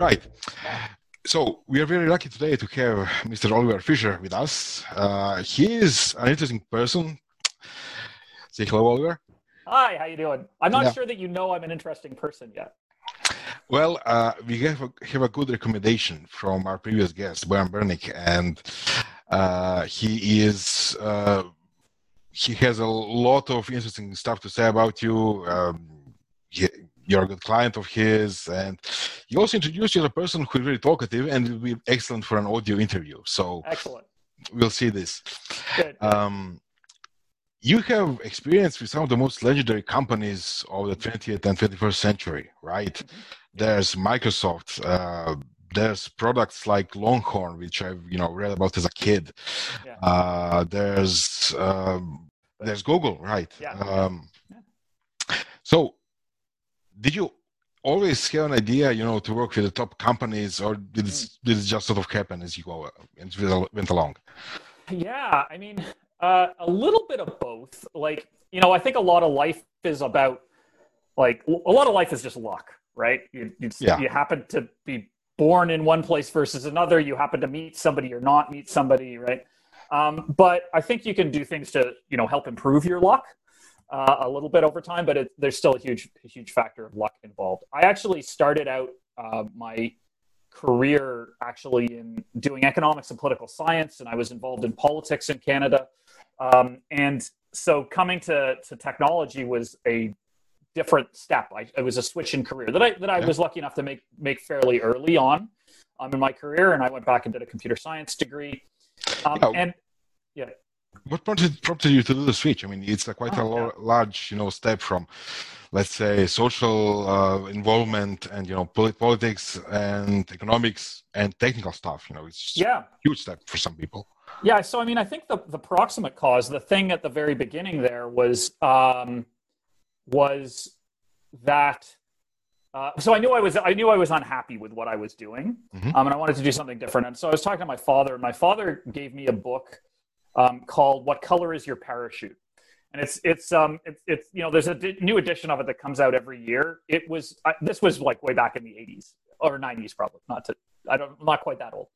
Right. So we are very lucky today to have Mr. Oliver Fisher with us. Uh, he is an interesting person. Say hello, Oliver. Hi, how you doing? I'm not Yeah. sure that you know I'm an interesting person yet. Well, uh, we have a, have a good recommendation from our previous guest, Brian Bernick, and uh, he is uh, he has a lot of interesting stuff to say about you. Um, he, you're a good client of his, and he also introduced you as a person who is very talkative and will be excellent for an audio interview. So Excellent. we'll see this. Good. Um, you have experience with some of the most legendary companies of the 20th and 21st century, right? Mhm. There's Microsoft. Uh, there's products like Longhorn, which I've you know read about as a kid. Yeah. Uh, there's um, there's Google, right? Yeah. Um, Yeah. So, did you always have an idea, you know, to work with the top companies, or did it, Mm. did it just sort of happen as you go uh, and went along? Yeah, I mean, uh, a little bit of both. Like, you know, I think a lot of life is about, like, a lot of life is just luck, right? You, you, Yeah. you happen to be born in one place versus another. You happen to meet somebody or not meet somebody, right? Um, but I think you can do things to, you know, help improve your luck uh, a little bit over time. But it, there's still a huge, huge factor of luck involved. I actually started out uh, my career actually in doing economics and political science, and I was involved in politics in Canada. Um, and so coming to, to technology was a different step. I, it was a switch in career that I that I Yeah. was lucky enough to make make fairly early on um, in my career, and I went back and did a computer science degree. Um, Yeah. And What prompted, prompted you to do the switch? I mean, it's a quite a Oh, lo- large, you know, step from, let's say, social uh, involvement and you know, polit- politics and economics and technical stuff. You know, it's yeah, a huge step for some people. Yeah, so I mean, I think the the proximate cause, the thing at the very beginning there was um, was that. Uh, so I knew I was I knew I was unhappy with what I was doing, Mhm. um, and I wanted to do something different. And so I was talking to my father, and my father gave me a book um, called "What Color Is Your Parachute." And it's it's um it's, it's you know there's a new edition of it that comes out every year. It was I, this was like way back in the 80s or 90s probably not to I don't I'm not quite that old,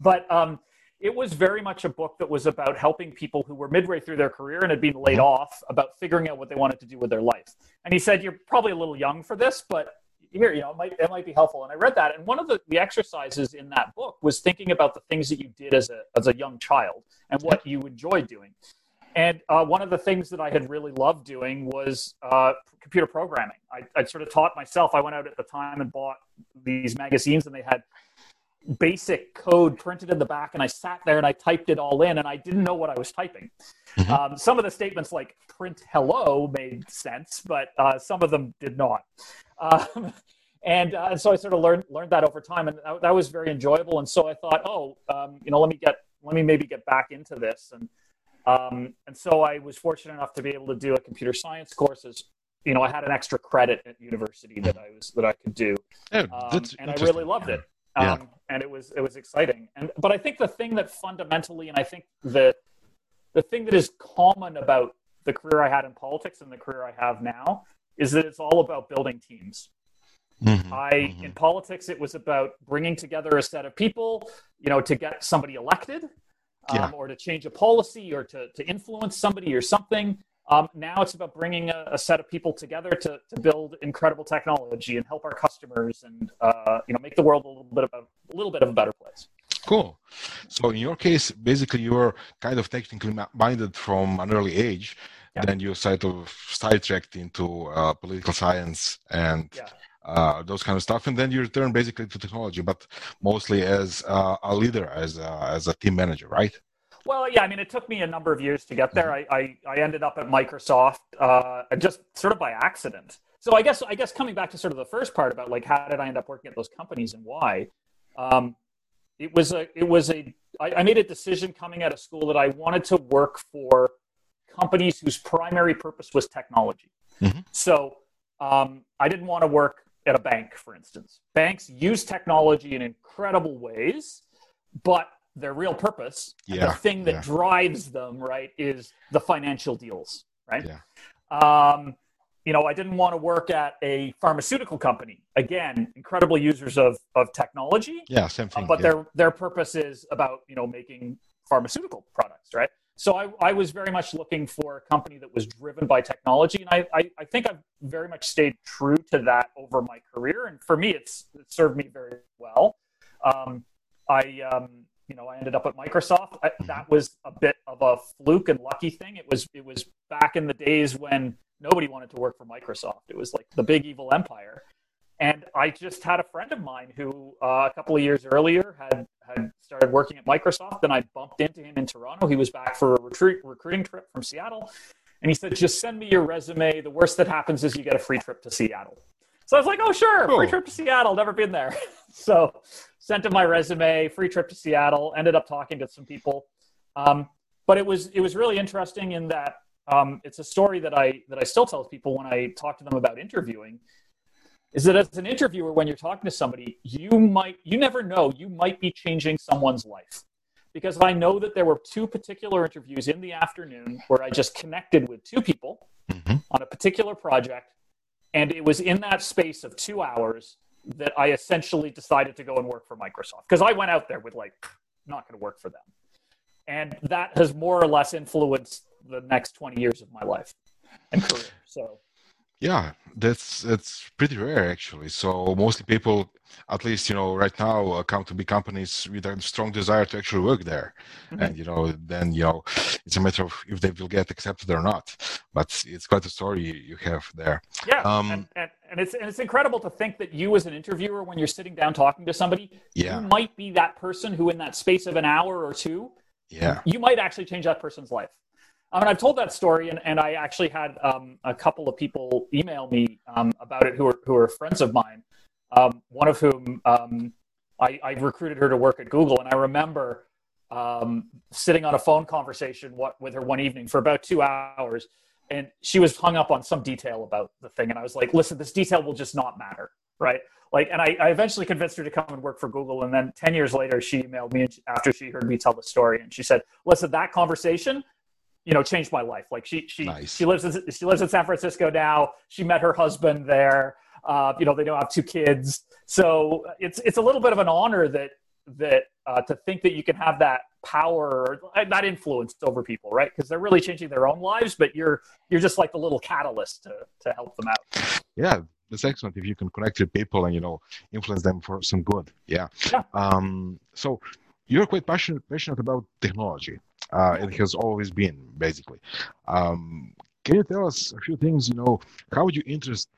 but um it was very much a book that was about helping people who were midway through their career and had been laid Mhm. off about figuring out what they wanted to do with their life. And he said, "You're probably a little young for this, but here, you know, it might it might be helpful." And I read that, and one of the, the exercises in that book was thinking about the things that you did as a as a young child and what you enjoyed doing. And uh, one of the things that I had really loved doing was uh, computer programming. I, I sort of taught myself. I went out at the time and bought these magazines, and they had basic code printed in the back and I sat there and I typed it all in and I didn't know what I was typing. Mhm. Um, some of the statements like print hello made sense, but uh, some of them did not. Um, and, uh, so I sort of learned learned that over time, and that, that was very enjoyable. And so I thought, oh, um, you know, let me get let me maybe get back into this. And um, and so I was fortunate enough to be able to do a computer science course. As you know, I had an extra credit at university that I was that I could do Yeah, um, and I really loved it. Yeah. Um, and it was it was exciting. And but I think the thing that fundamentally, and I think the the thing that is common about the career I had in politics and the career I have now is that it's all about building teams. Mhm, I mhm. in politics it was about bringing together a set of people, you know, to get somebody elected, um, Yeah. or to change a policy, or to to influence somebody or something. Um, now it's about bringing a, a set of people together to, to build incredible technology and help our customers and uh, you know make the world a little bit of a, little bit of a better place. Cool. So in your case, basically, you were kind of technically minded from an early age. Yeah. Then you sort of sidetracked into uh, political science and Yeah. uh, those kind of stuff, and then you return basically to technology, but mostly as uh, a leader, as a, as a team manager, right? Well, yeah, I mean, it took me a number of years to get there. I, I, I ended up at Microsoft uh, just sort of by accident. So I guess I guess coming back to sort of the first part about like how did I end up working at those companies and why, um, it was a it was a I, I made a decision coming out of school that I wanted to work for companies whose primary purpose was technology. Mhm. So um, I didn't want to work at a bank, for instance. Banks use technology in incredible ways, but their real purpose, Yeah, the thing that yeah. drives them, right, is the financial deals, right? Yeah. Um, you know, I didn't want to work at a pharmaceutical company. Again, incredible users of, of technology. Yeah, same thing. Uh, but yeah. their their purpose is about you know making pharmaceutical products, right? So I, I was very much looking for a company that was driven by technology, and I, I, I think I've very much stayed true to that over my career. And for me, it's it served me very well. Um, I um, you know I ended up at Microsoft. I, Mm-hmm. that was a bit of a fluke and lucky thing. It was it was back in the days when nobody wanted to work for Microsoft. It was like the big evil empire. And I just had a friend of mine who uh, a couple of years earlier had, had started working at Microsoft. And I bumped into him in Toronto. He was back for a retreat, recruiting trip from Seattle. And he said, just send me your resume. The worst that happens is you get a free trip to Seattle. So I was like, oh, sure, Cool. free trip to Seattle. Never been there. so sent him my resume, free trip to Seattle, ended up talking to some people. Um, but it was, it was really interesting in that um, it's a story that I, that I still tell people when I talk to them about interviewing is that as an interviewer when you're talking to somebody you might you never know you might be changing someone's life. Because i know that there were two particular interviews in the afternoon where i just connected with two people Mhm. on a particular project and it was in that space of two hours that i essentially decided to go and work for microsoft. Because i went out there with like not going to work for them. And that has more or less influenced the next 20 years of my life and career so Yeah, that's that's pretty rare actually. So mostly people, at least you know, right now, uh, come to big companies with a strong desire to actually work there, Mhm. and you know, then you know, it's a matter of if they will get accepted or not. But it's quite a story you have there. Yeah, Um, and, and, and it's and it's incredible to think that you, as an interviewer, when you're sitting down talking to somebody, Yeah, you might be that person who, in that space of an hour or two, yeah, you might actually change that person's life. I mean, I've told that story, and, and I actually had um, a couple of people email me um, about it who are who are friends of mine. Um, one of whom um, I, I recruited her to work at Google, and I remember um, sitting on a phone conversation what, with her one evening for about two hours, and she was hung up on some detail about the thing, and I was like, "Listen, this detail will just not matter, right?" Like, and I, I eventually convinced her to come and work for Google, and then ten years later, she emailed me after she heard me tell the story, and she said, "Listen, that conversation." You know changed my life like she she Nice. she lives in, she lives in San Francisco now she met her husband there uh, you know they now have two kids so it's it's a little bit of an honor that that uh, to think that you can have that power that influence over people right because they're really changing their own lives but you're you're just like the little catalyst to to help them out yeah. That's excellent if you can connect with people and you know influence them for some good. Yeah. Yeah. Um. So you're quite passionate passionate about technology. Uh, it has always been basically. Um, can you tell us a few things? You know, how would you interest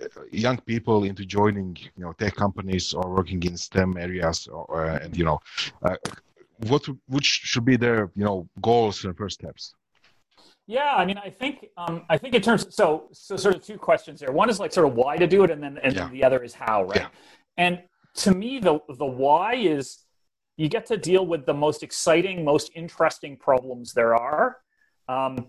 uh, young people into joining, you know, tech companies or working in STEM areas, or, uh, and you know, uh, what which should be their you know goals and first steps? Yeah, I mean, I think um, I think in terms so so sort of two questions there. One is like sort of why to do it, and then and Yeah. then the other is how, right? Yeah. And to me, the the why is you get to deal with the most exciting, most interesting problems there are. Um,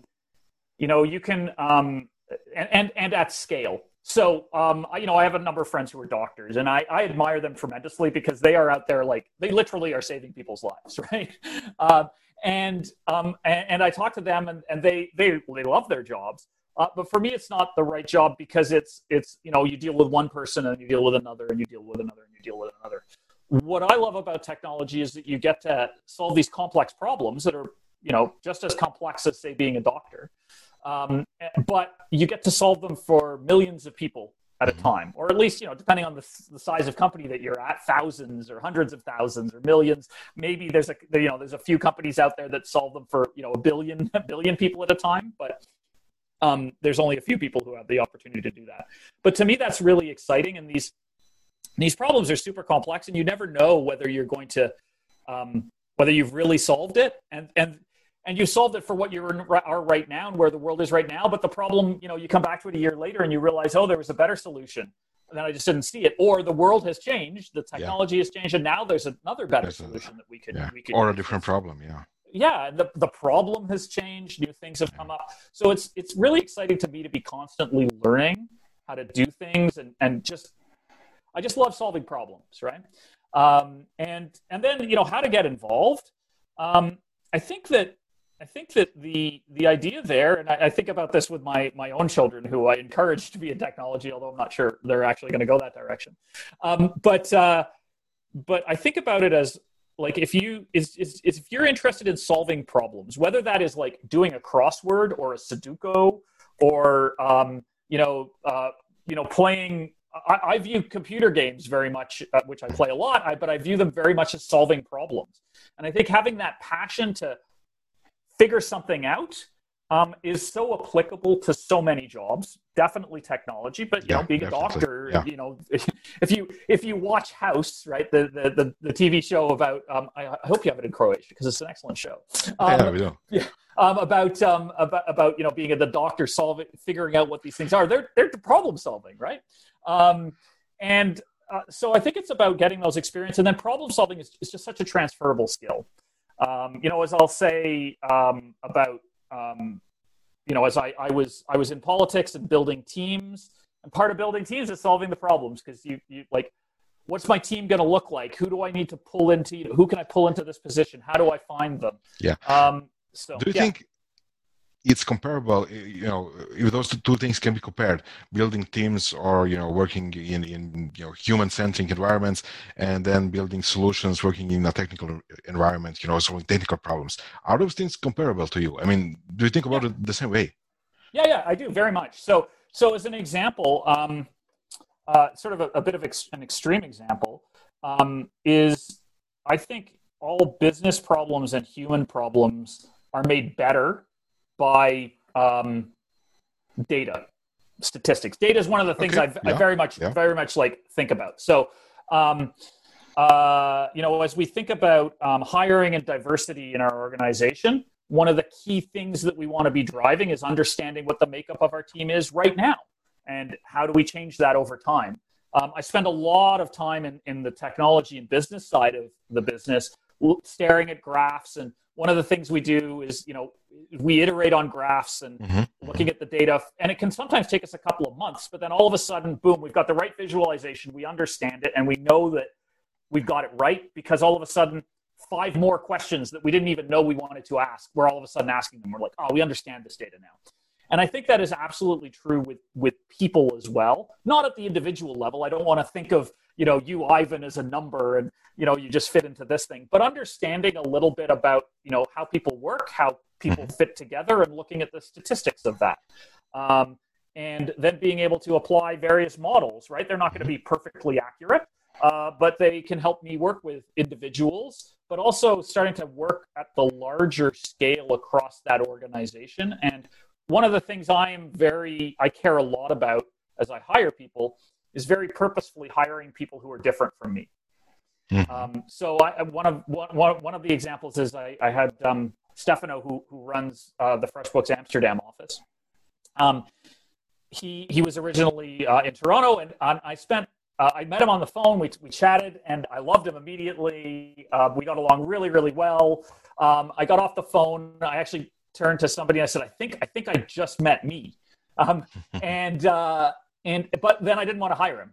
you know, you can um, and, and and at scale. So, um, I, you know, I have a number of friends who are doctors, and I, I admire them tremendously because they are out there like they literally are saving people's lives, right? Uh, and um, and, and I talk to them, and, and they they they love their jobs. Uh, but for me, it's not the right job because it's it's you know you deal with one person and you deal with another and you deal with another and you deal with another. What I love about technology is that you get to solve these complex problems that are you know just as complex as say being a doctor, um, but you get to solve them for millions of people at a Mhm. time, or at least you know depending on the, the size of company that you're at, thousands or hundreds of thousands or millions. Maybe there's a you know there's a few companies out there that solve them for you know a billion a billion people at a time, but um, there's only a few people who have the opportunity to do that. But to me, that's really exciting, and these these problems are super complex, and you never know whether you're going to um, whether you've really solved it, and and and you solved it for what you are right now and where the world is right now. But the problem, you know, you come back to it a year later and you realize, oh, there was a better solution. And then I just didn't see it, or the world has changed, the technology has changed, and now there's another better There's a- solution that we could Yeah. we could Or a different problem. Yeah. yeah the, the problem has changed new things have come up so it's it's really exciting to me to be constantly learning how to do things and and just i just love solving problems right um, and and then you know how to get involved um, i think that I think that the the idea there, and I, I, think about this with my my own children, who I encourage to be in technology, although I'm not sure they're actually going to go that direction. Um, but uh, but I think about it as like if you is, is, is if you're interested in solving problems, whether that is like doing a crossword or a Sudoku or um, you know uh, you know playing I, I, view computer games very much, uh, which I play a lot, I, but I view them very much as solving problems. And I think having that passion to figure something out um, is so applicable to so many jobs. Definitely technology, but you yeah, know, being definitely. a doctor, yeah. you know, if you if you watch House, right, the the the, the TV show about, um, I, hope you have it in Croatia because it's an excellent show. Um, yeah, we do. Yeah, um, about um, about about you know being the doctor, solving, figuring out what these things are. They're they're problem solving, right? Um, and uh, so I think it's about getting those experience, and then problem solving is, is just such a transferable skill. Um, you know, as I'll say um, about, um, you know, as I, I was I was in politics and building teams, and part of building teams is solving the problems because you you like, what's my team going to look like? Who do I need to pull into? You know, who can I pull into this position? How do I find them? Yeah. Um, so do you yeah. think it's comparable you know if those two things can be compared building teams or you know working in in you know human centric environments and then building solutions working in a technical environment you know solving technical problems. Are those things comparable to you? I mean do you think about yeah. it the same way? Yeah yeah i do very much. So so as an example um uh, sort of a, a bit of ex- an extreme example um, is i think all business problems and human problems are made better by um, data statistics. Data is one of the things okay. yeah. I very much, yeah. very much like think about. So, um, uh, you know, as we think about um, hiring and diversity in our organization, one of the key things that we want to be driving is understanding what the makeup of our team is right now, and how do we change that over time. Um, I spend a lot of time in, in the technology and business side of the business, staring at graphs and one of the things we do is you know we iterate on graphs and mm-hmm. looking at the data. And it can sometimes take us a couple of months but then all of a sudden boom we've got the right visualization. We understand it and we know that we've got it right because all of a sudden five more questions that we didn't even know we wanted to ask we're all of a sudden asking them. We're like oh we understand this data now. And i think that is absolutely true with with people as well. Not at the individual level. I don't want to think of you know you ivan as a number and you know you just fit into this thing. But understanding a little bit about you know how people work how people mm-hmm. fit together and looking at the statistics of that um, and then being able to apply various models right they're not going to be perfectly accurate uh, but they can help me work with individuals but also starting to work at the larger scale across that organization and one of the things i'm very i care a lot about as i hire people is very purposefully hiring people who are different from me. Mm-hmm. Um, so I, one of one, one of the examples is I, I had um, Stefano who who runs uh, the FreshBooks Amsterdam office. Um, he he was originally uh, in Toronto, and I spent uh, I met him on the phone. We we chatted, and I loved him immediately. Uh, we got along really really well. Um, I got off the phone. I actually turned to somebody. and I said, "I think I think I just met me," um, and uh, and but then I didn't want to hire him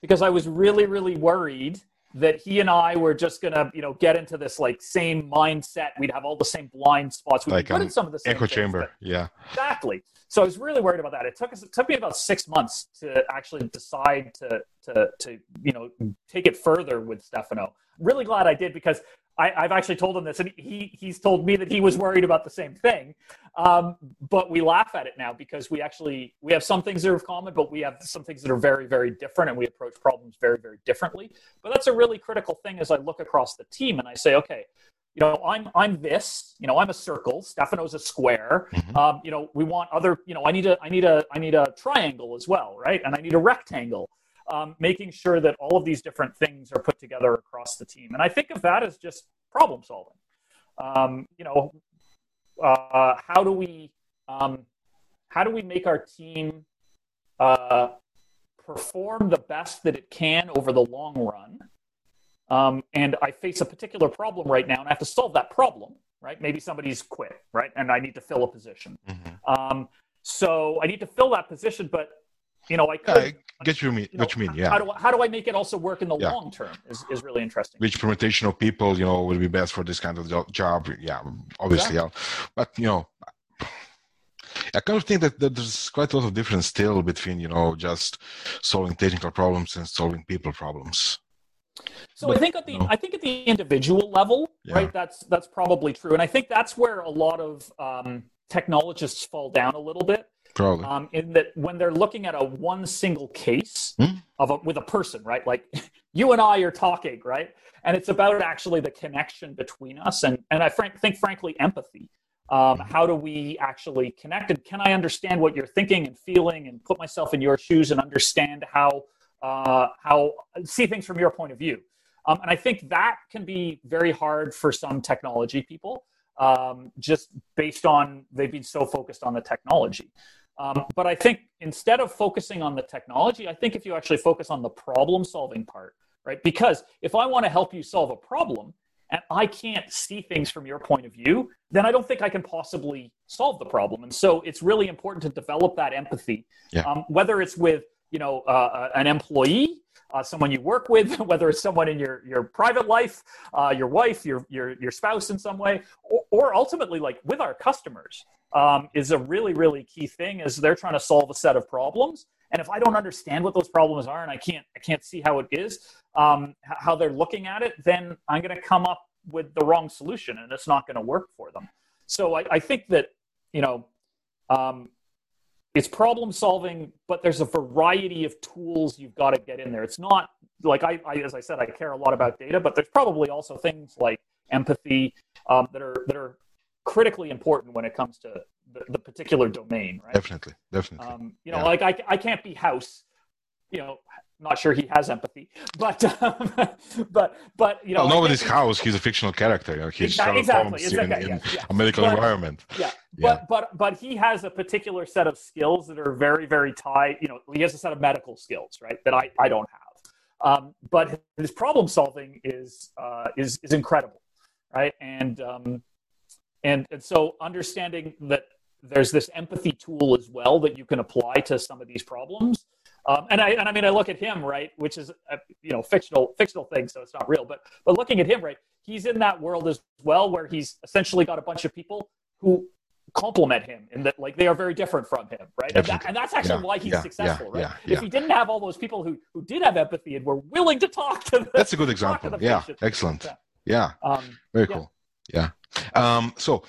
because I was really really worried that he and I were just gonna you know get into this like same mindset. We'd have all the same blind spots. We'd like um, at some of the same echo chamber. Yeah, exactly. So I was really worried about that. It took us it took me about six months to actually decide to to to you know take it further with Stefano. Really glad I did because I, have actually told him this, and he he's told me that he was worried about the same thing. Um, but we laugh at it now because we actually we have some things that are common, but we have some things that are very very different, and we approach problems very very differently. But that's a really critical thing as I look across the team and I say, okay, you know, I'm I'm this, you know, I'm a circle. Stefano's a square. Mm-hmm. Um, you know, we want other, you know, I need a I need a I need a triangle as well, right? And I need a rectangle um, making sure that all of these different things are put together across the team. And I think of that as just problem solving. Um, you know, uh, how do we um, how do we make our team uh, perform the best that it can over the long run? Um, and I face a particular problem right now, and I have to solve that problem. Right? Maybe somebody's quit, right? And I need to fill a position. Mm-hmm. Um, so I need to fill that position, but you know, I could. I get you mean you know, what you mean. Yeah. How do, I- how do I make it also work in the Yeah. long term is, is really interesting. Which permutation of people, you know, will be best for this kind of job? Yeah, obviously. Yeah. But you know, I kind of think that, that there's quite a lot of difference still between you know just solving technical problems and solving people problems. So I think at the No. I think at the individual level, Yeah. right? That's that's probably true, and I think that's where a lot of um, technologists fall down a little bit. Um, in that when they're looking at a one single case Hmm. of a, with a person, right? Like you and I are talking, right? And it's about actually the connection between us, and and I frank, think frankly empathy. Um, how do we actually connect? And can I understand what you're thinking and feeling, and put myself in your shoes and understand how uh, how see things from your point of view? Um, and I think that can be very hard for some technology people, um, just based on they've been so focused on the technology. Um, but I think instead of focusing on the technology, I think if you actually focus on the problem solving part, right? Because if I want to help you solve a problem and I can't see things from your point of view, then I don't think I can possibly solve the problem. And so it's really important to develop that empathy, Yeah. um, whether it's with you know uh, an employee, uh, someone you work with, whether it's someone in your your private life, uh, your wife, your your your spouse in some way, or, or ultimately like with our customers um, is a really really key thing. Is they're trying to solve a set of problems, and if I don't understand what those problems are, and I can't I can't see how it is, um, how they're looking at it, then I'm going to come up with the wrong solution, and it's not going to work for them. So I, I think that you know. Um, it's problem solving, but there's a variety of tools you've got to get in there. It's not like I, I as I said, I care a lot about data, but there's probably also things like empathy um, that are that are critically important when it comes to the, the particular domain, right? Definitely, definitely. Um, you know, Yeah. like I, I can't be House. You know, not sure he has empathy, but um, but but you know, well, nobody's house. He's a fictional character. You know, he's Exactly, exactly, exactly, in, in yeah. a medical But- environment. Yeah, Yeah. but but but he has a particular set of skills that are very very tied. You know, he has a set of medical skills, right? That I I don't have. Um, but his problem solving is uh, is is incredible, right? And um, and and so understanding that there's this empathy tool as well that you can apply to some of these problems. Um, and I and I mean I look at him right, which is a, you know fictional fictional thing, so it's not real. But but looking at him right, he's in that world as well, where he's essentially got a bunch of people who complement him in that like they are very different from him, right? And, that, and that's actually Yeah, why he's yeah, successful, yeah, right? If he didn't have all those people who who did have empathy and were willing to talk to the, That's a good example. Yeah, patient. excellent. Yeah. Um, very cool. Yeah. Um, so,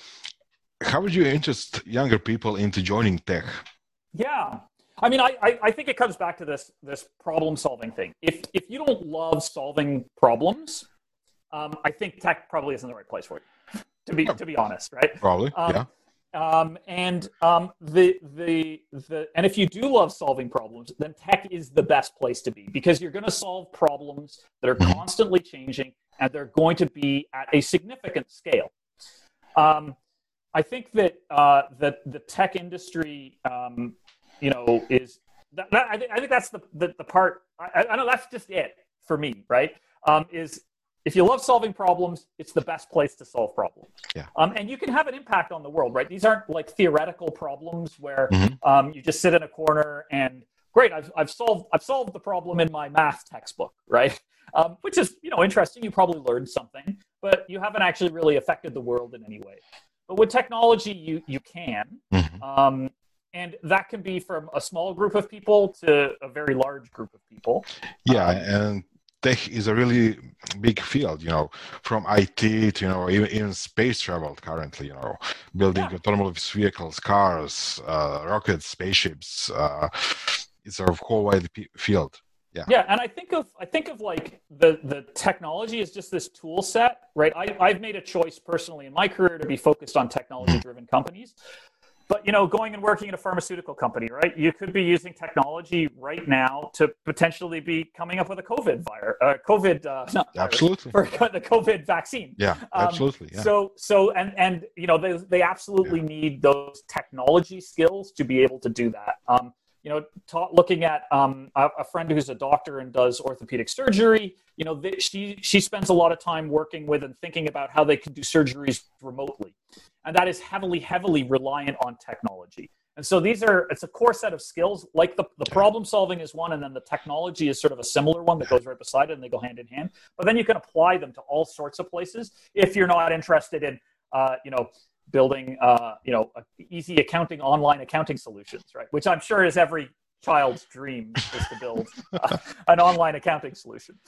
how would you interest younger people into joining tech? Yeah. I mean, I, I, I think it comes back to this this problem solving thing. If if you don't love solving problems, um, I think tech probably isn't the right place for you. To be to be honest, right? Probably. Um, yeah. Um, and um, the the the and if you do love solving problems, then tech is the best place to be because you're going to solve problems that are Mhm. constantly changing and they're going to be at a significant scale. Um, I think that uh, that the tech industry, um, you know, is that, that, I, think, I think that's the the, the part. I, I know that's just it for me, right? Um, is if you love solving problems, it's the best place to solve problems. Yeah. Um, and you can have an impact on the world, right? These aren't like theoretical problems where Mhm. um, you just sit in a corner and great, I've, I've solved I've solved the problem in my math textbook, right? Um, which is you know interesting. You probably learned something, but you haven't actually really affected the world in any way. But with technology, you you can, Mhm. um, and that can be from a small group of people to a very large group of people. Yeah, Um, and tech is a really big field, you know, from IT to, you know, even, even space travel currently, you know, building Yeah. autonomous vehicles, cars, uh, rockets, spaceships. Uh, it's a whole wide p- field. Yeah, Yeah. and I think of I think of like the the technology is just this tool set, right? I, I've made a choice personally in my career to be focused on technology driven companies. But you know, going and working in a pharmaceutical company, right? You could be using technology right now to potentially be coming up with a COVID virus, uh, COVID, uh, virus, Absolutely. for the COVID vaccine. Yeah, Um, absolutely. Yeah. So, so, and and you know, they they absolutely need those technology skills to be able to do that. Um, you know, ta- looking at um, a, a friend who's a doctor and does orthopedic surgery. You know, they, she she spends a lot of time working with and thinking about how they can do surgeries remotely, and that is heavily heavily reliant on technology. And so these are it's a core set of skills. Like the, the problem solving is one, and then the technology is sort of a similar one that goes right beside it, and they go hand in hand. But then you can apply them to all sorts of places if you're not interested in, uh, you know, building, uh, you know, easy accounting, online accounting solutions, right? Which I'm sure is every child's dream is to build uh, an online accounting solution.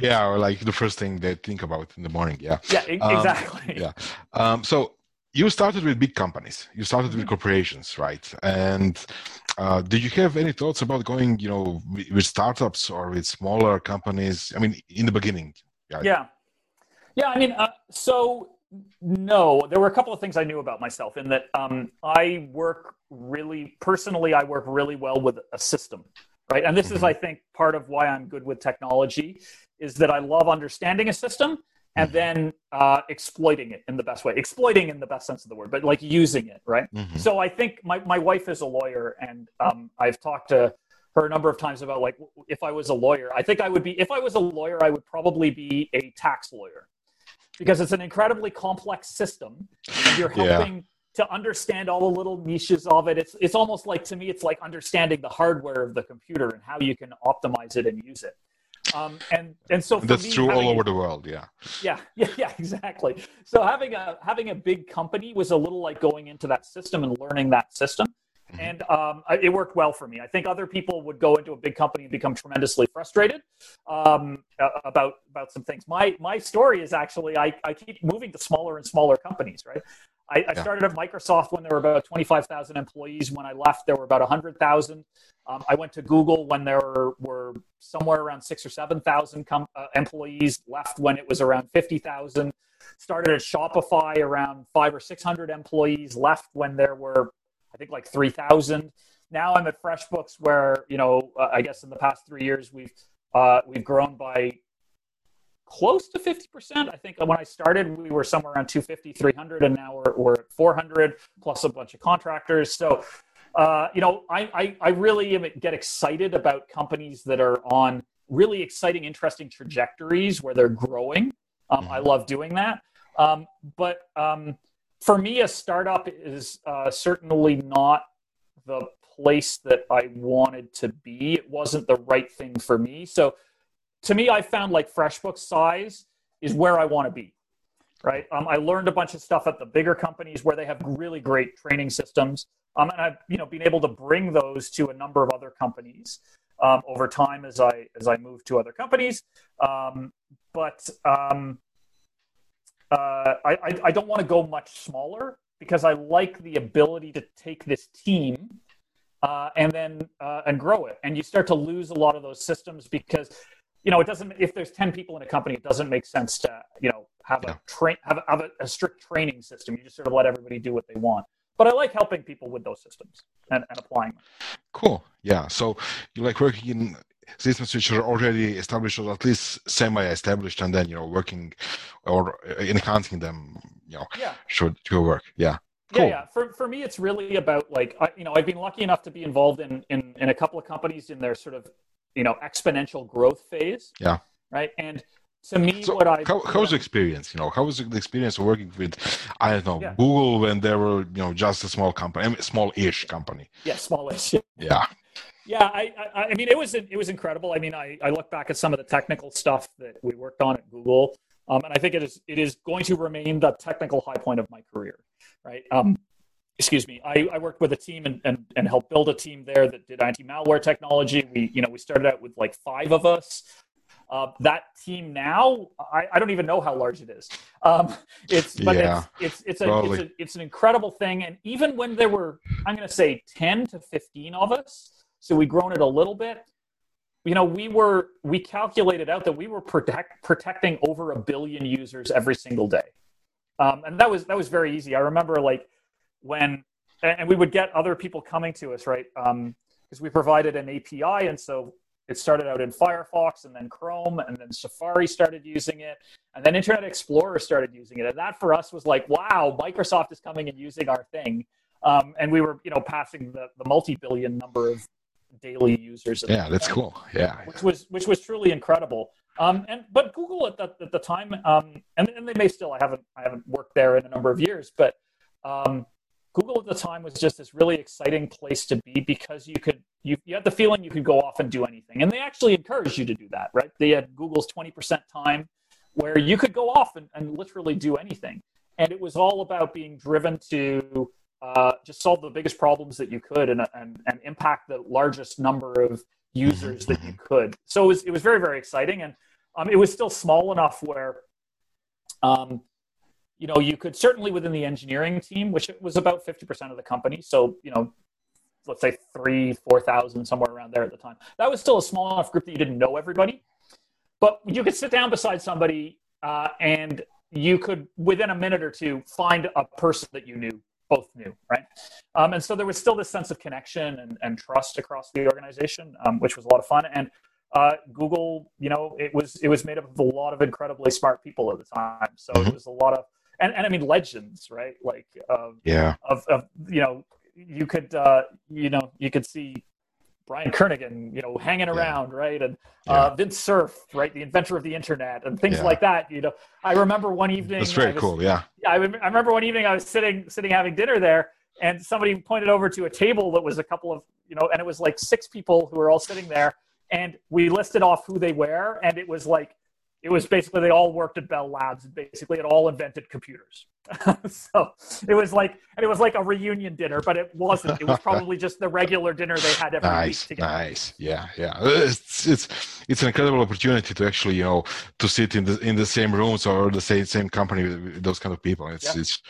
yeah, or like the first thing they think about in the morning. Yeah. Yeah, e- Um, exactly. yeah. Um, so you started with big companies. You started with corporations, right? And uh, did you have any thoughts about going, you know, with, with startups or with smaller companies? I mean, in the beginning. Yeah. Yeah. Yeah, I mean, uh, so no, there were a couple of things I knew about myself in that um, I work really, personally, I work really well with a system, right? And this is, I think, part of why I'm good with technology is that I love understanding a system and then uh, exploiting it in the best way. Exploiting in the best sense of the word, but like using it, right? Mhm. So I think my, my wife is a lawyer, and um, I've talked to her a number of times about like if I was a lawyer, I think I would be if I was a lawyer, I would probably be a tax lawyer because it's an incredibly complex system, and you're Yeah. helping to understand all the little niches of it. It's it's almost like to me, it's like understanding the hardware of the computer and how you can optimize it and use it. Um, and and so for That's me, true all over the world. Yeah. yeah, yeah, yeah, exactly. So having a having a big company was a little like going into that system and learning that system, Mhm. and um, it worked well for me. I think other people would go into a big company and become tremendously frustrated um, about about some things. My my story is actually I, I keep moving to smaller and smaller companies. Right, I, I Yeah. started at Microsoft when there were about twenty five thousand employees. When I left, there were about hundred thousand. Um, I went to Google when there were, were somewhere around six or seven thousand com- uh, employees. Left when it was around fifty thousand. Started at Shopify around five or six hundred employees. Left when there were, think, like three thousand. Now I'm at FreshBooks, where you know, uh, I guess in the past three years we've uh, we've grown by close to 50%. I think when I started, we were somewhere around 250, 300, and now we're, we're at 400 plus a bunch of contractors. So, uh, you know, I, I, I really am- get excited about companies that are on really exciting, interesting trajectories where they're growing. Um, I love doing that. Um, but um, for me, a startup is uh, certainly not the place that I wanted to be. It wasn't the right thing for me. So, to me, I found like FreshBooks size is where I want to be. Right. Um, I learned a bunch of stuff at the bigger companies where they have really great training systems. Um, and I've you know been able to bring those to a number of other companies um, over time as I as I move to other companies. Um, but um, uh, I, I I don't want to go much smaller because I like the ability to take this team uh, and then uh, and grow it. And you start to lose a lot of those systems because you know it doesn't. If there's ten people in a company, it doesn't make sense to you know have a train have, have a, a strict training system. You just sort of let everybody do what they want. But I like helping people with those systems and, and applying them. Cool. Yeah. So you like working in systems which are already established or at least semi-established, and then you know working or uh, enhancing them. You know, Yeah. should should work. Yeah. Yeah, Cool. yeah. For for me, it's really about like I, you know I've been lucky enough to be involved in in in a couple of companies in their sort of you know exponential growth phase. Yeah. Right. And to me, So what I how, how's the experience? You know, how was the experience of working with, I don't know, Yeah. Google when they were, you know, just a small company, I mean, small-ish company. yeah smallish. Yeah. Yeah, I, I, I mean, it was it was incredible. I mean, I, I look back at some of the technical stuff that we worked on at Google, um, and I think it is it is going to remain the technical high point of my career, right? Um, excuse me. I, I worked with a team and, and and helped build a team there that did anti malware technology. We you know we started out with like five of us. Uh, that team now, I, I don't even know how large it is. Um, it's but Yeah, it's it's it's, a, it's a it's an incredible thing. And even when there were, I'm going to say, ten to fifteen of us, so we've grown it a little bit. You know, we were we calculated out that we were protect, protecting over a billion users every single day, um, and that was that was very easy. I remember like when and we would get other people coming to us, right? Because we provided an API, and so it started out in Firefox, and then Chrome, and then Safari started using it, and then Internet Explorer started using it, and that for us was like, wow, Microsoft is coming and using our thing, um, and we were, you know, passing the, the multi-billion number of daily users. Yeah, that's point cool. Yeah. which was which was truly incredible. Um, and but Google at the, at the time, um, and, and they may still. I haven't I haven't worked there in a number of years, but um, Google at the time was just this really exciting place to be because you could you, you had the feeling you could go off and do anything, and they actually encouraged you to do that, right? They had Google's twenty percent time where you could go off and, and literally do anything, and it was all about being driven to uh, just solve the biggest problems that you could and, and and impact the largest number of users that you could. So it was it was very very exciting, and um, it was still small enough where. Um, you know, you could certainly within the engineering team, which was about 50% of the company. So, you know, let's say three, 4,000, somewhere around there at the time. That was still a small enough group that you didn't know everybody. But you could sit down beside somebody uh, and you could, within a minute or two, find a person that you knew, both knew, right? Um, and so there was still this sense of connection and, and trust across the organization, um, which was a lot of fun. And uh, Google, you know, it was it was made up of a lot of incredibly smart people at the time. So mm-hmm. it was a lot of and, and I mean legends, right? Like yeah, of, of you know you could uh, you know you could see Brian Kernighan, you know, hanging around, yeah. right? And uh, yeah. Vint Cerf, right, the inventor of the internet, and things yeah. like that. You know, I remember one evening. That's very was, cool. Yeah. I, I remember one evening I was sitting sitting having dinner there, and somebody pointed over to a table that was a couple of you know, and it was like six people who were all sitting there, and we listed off who they were, and it was like it was basically they all worked at Bell Labs and basically it all invented computers. so it was like and it was like a reunion dinner, but it wasn't. It was probably just the regular dinner they had every nice, week together. Nice, yeah, yeah. It's it's it's an incredible opportunity to actually you know to sit in the in the same rooms or the same same company with those kind of people. It's yeah. it's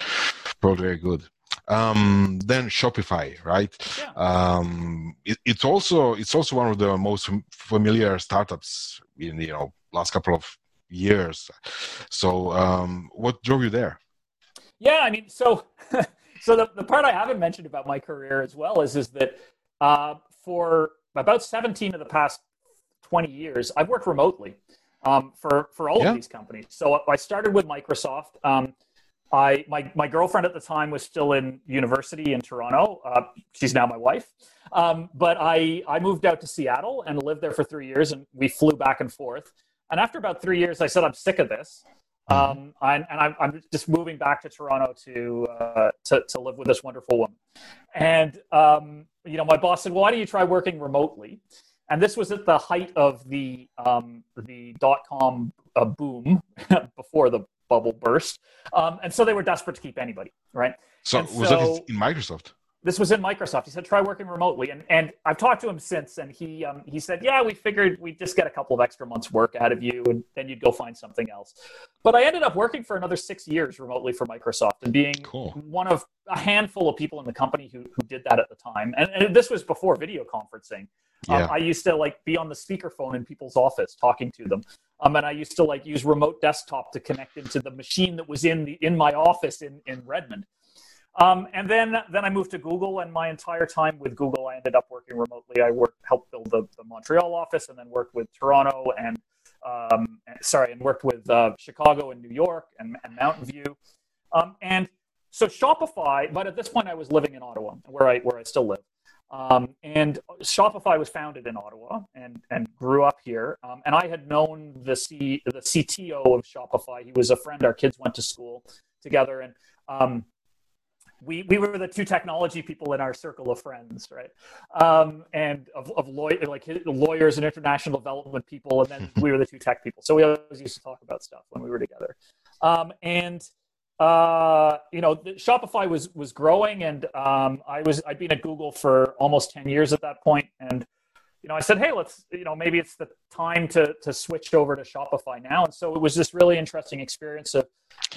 probably very good. Um, then Shopify, right? Yeah. Um, it, it's also it's also one of the most familiar startups in you know last couple of years. So, um, what drove you there? Yeah, I mean, so so the, the part I haven't mentioned about my career as well is is that uh, for about 17 of the past 20 years, I've worked remotely um, for for all yeah. of these companies. So I started with Microsoft. Um, I my my girlfriend at the time was still in university in Toronto. Uh, she's now my wife. Um, but I I moved out to Seattle and lived there for three years, and we flew back and forth. And after about three years, I said, I'm sick of this. Mm-hmm. Um, and, and I'm, I'm, just moving back to Toronto to, uh, to, to live with this wonderful woman. And, um, you know, my boss said, well, why don't you try working remotely? And this was at the height of the, um, the dot-com uh, boom before the bubble burst. Um, and so they were desperate to keep anybody, right? So and was so, in Microsoft? This was in Microsoft. He said, try working remotely. And, and I've talked to him since, and he, um, he said, yeah, we figured we'd just get a couple of extra months work out of you, and then you'd go find something else. But I ended up working for another six years remotely for Microsoft and being cool. one of a handful of people in the company who, who did that at the time. And, and this was before video conferencing. Um, yeah. Um, I used to like be on the speakerphone in people's office talking to them. Um, and I used to like use remote desktop to connect into the machine that was in the in my office in, in Redmond. Um, and then, then I moved to Google, and my entire time with Google, I ended up working remotely. I worked, helped build the, the Montreal office, and then worked with Toronto and um, sorry, and worked with uh, Chicago and New York and, and Mountain View. Um, and so Shopify, but at this point, I was living in Ottawa, where I where I still live. Um, and Shopify was founded in Ottawa and, and grew up here. Um, and I had known the C, the CTO of Shopify. He was a friend. Our kids went to school together, and um, we, we were the two technology people in our circle of friends, right? Um, and of, of law, like lawyers and international development people, and then we were the two tech people. So we always used to talk about stuff when we were together. Um, and uh, you know, Shopify was was growing, and um, I was I'd been at Google for almost ten years at that point, and you know, I said, hey, let's, you know, maybe it's the time to to switch over to Shopify now. And so it was this really interesting experience of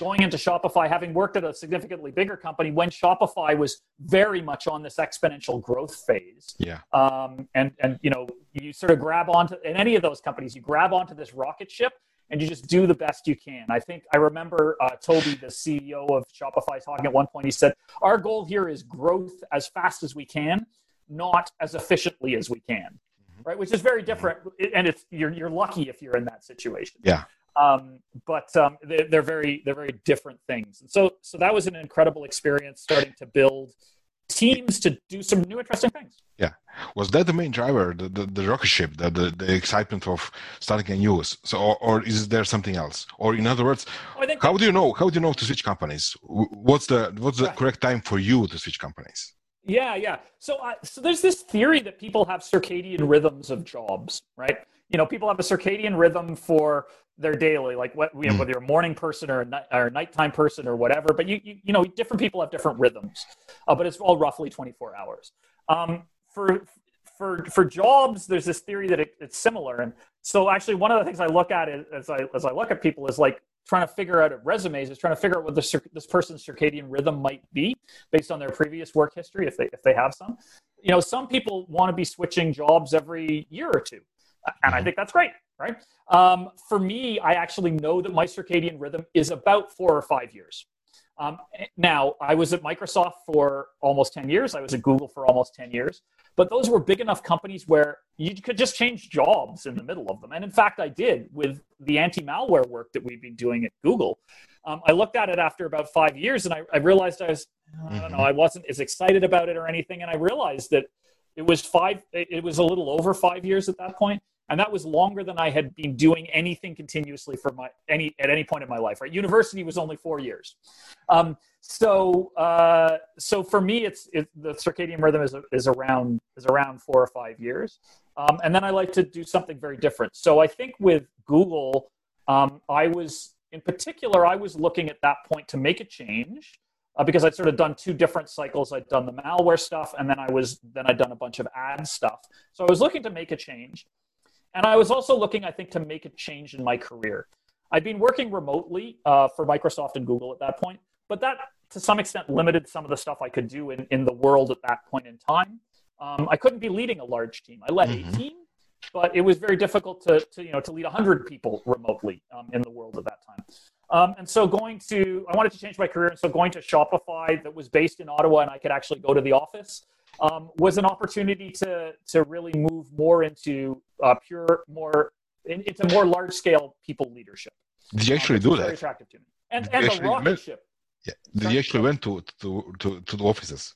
going into Shopify, having worked at a significantly bigger company when Shopify was very much on this exponential growth phase. Yeah. Um, and and you know, you sort of grab onto in any of those companies, you grab onto this rocket ship and you just do the best you can. I think I remember uh, Tobi, the CEO of Shopify, talking at one point. He said, "Our goal here is growth as fast as we can, not as efficiently as we can." Right? Which is very different, and it's you're you're lucky if you're in that situation. Yeah. Um, but um, they're, they're very they're very different things, and so so that was an incredible experience starting to build teams to do some new interesting things. Yeah, was that the main driver, the the, the rocket ship, the, the, the excitement of starting a news? So, or, or, is there something else? Or in other words, how do you know? How do you know to switch companies? What's the what's the right. correct time for you to switch companies? Yeah, yeah. So, uh, so there's this theory that people have circadian rhythms of jobs, right? You know, people have a circadian rhythm for their daily, like what, you know, mm. whether you're a morning person or a, night, or a nighttime person or whatever. But you, you, you know, different people have different rhythms, uh, but it's all roughly 24 hours. Um, for for for jobs, there's this theory that it, it's similar, and so actually one of the things I look at is, as I as I look at people is like trying to figure out resumes is trying to figure out what this this person's circadian rhythm might be based on their previous work history if they if they have some. You know, some people want to be switching jobs every year or two, and I mm-hmm. think that's great, right? Um, for me, I actually know that my circadian rhythm is about four or five years. Um, now, I was at Microsoft for almost 10 years. I was at Google for almost 10 years. But those were big enough companies where you could just change jobs in the middle of them. And in fact, I did with the anti malware work that we've been doing at Google. Um, I looked at it after about five years and I, I realized I was, I don't know. I wasn't as excited about it or anything. And I realized that it was five, it was a little over five years at that point and that was longer than I had been doing anything continuously for my any at any point in my life. Right, university was only four years. Um, so uh, so for me, it's it, the circadian rhythm is is around is around four or five years, um, and then I like to do something very different. So I think with Google, um, I was in particular I was looking at that point to make a change. Uh, because I'd sort of done two different cycles. I'd done the malware stuff, and then I was then I'd done a bunch of ad stuff. So I was looking to make a change, and I was also looking, I think, to make a change in my career. I'd been working remotely uh, for Microsoft and Google at that point, but that to some extent limited some of the stuff I could do in, in the world at that point in time. Um, I couldn't be leading a large team. I led mm-hmm. a team, but it was very difficult to, to you know to lead 100 people remotely um, in the world at that time. Um, and so going to, I wanted to change my career, and so going to Shopify that was based in Ottawa, and I could actually go to the office um, was an opportunity to to really move more into uh, pure, more in, into more large scale people leadership. Did you actually um, do that? Very attractive to me, and and the rocket ship. Yeah. Did you actually went to, to to to the offices?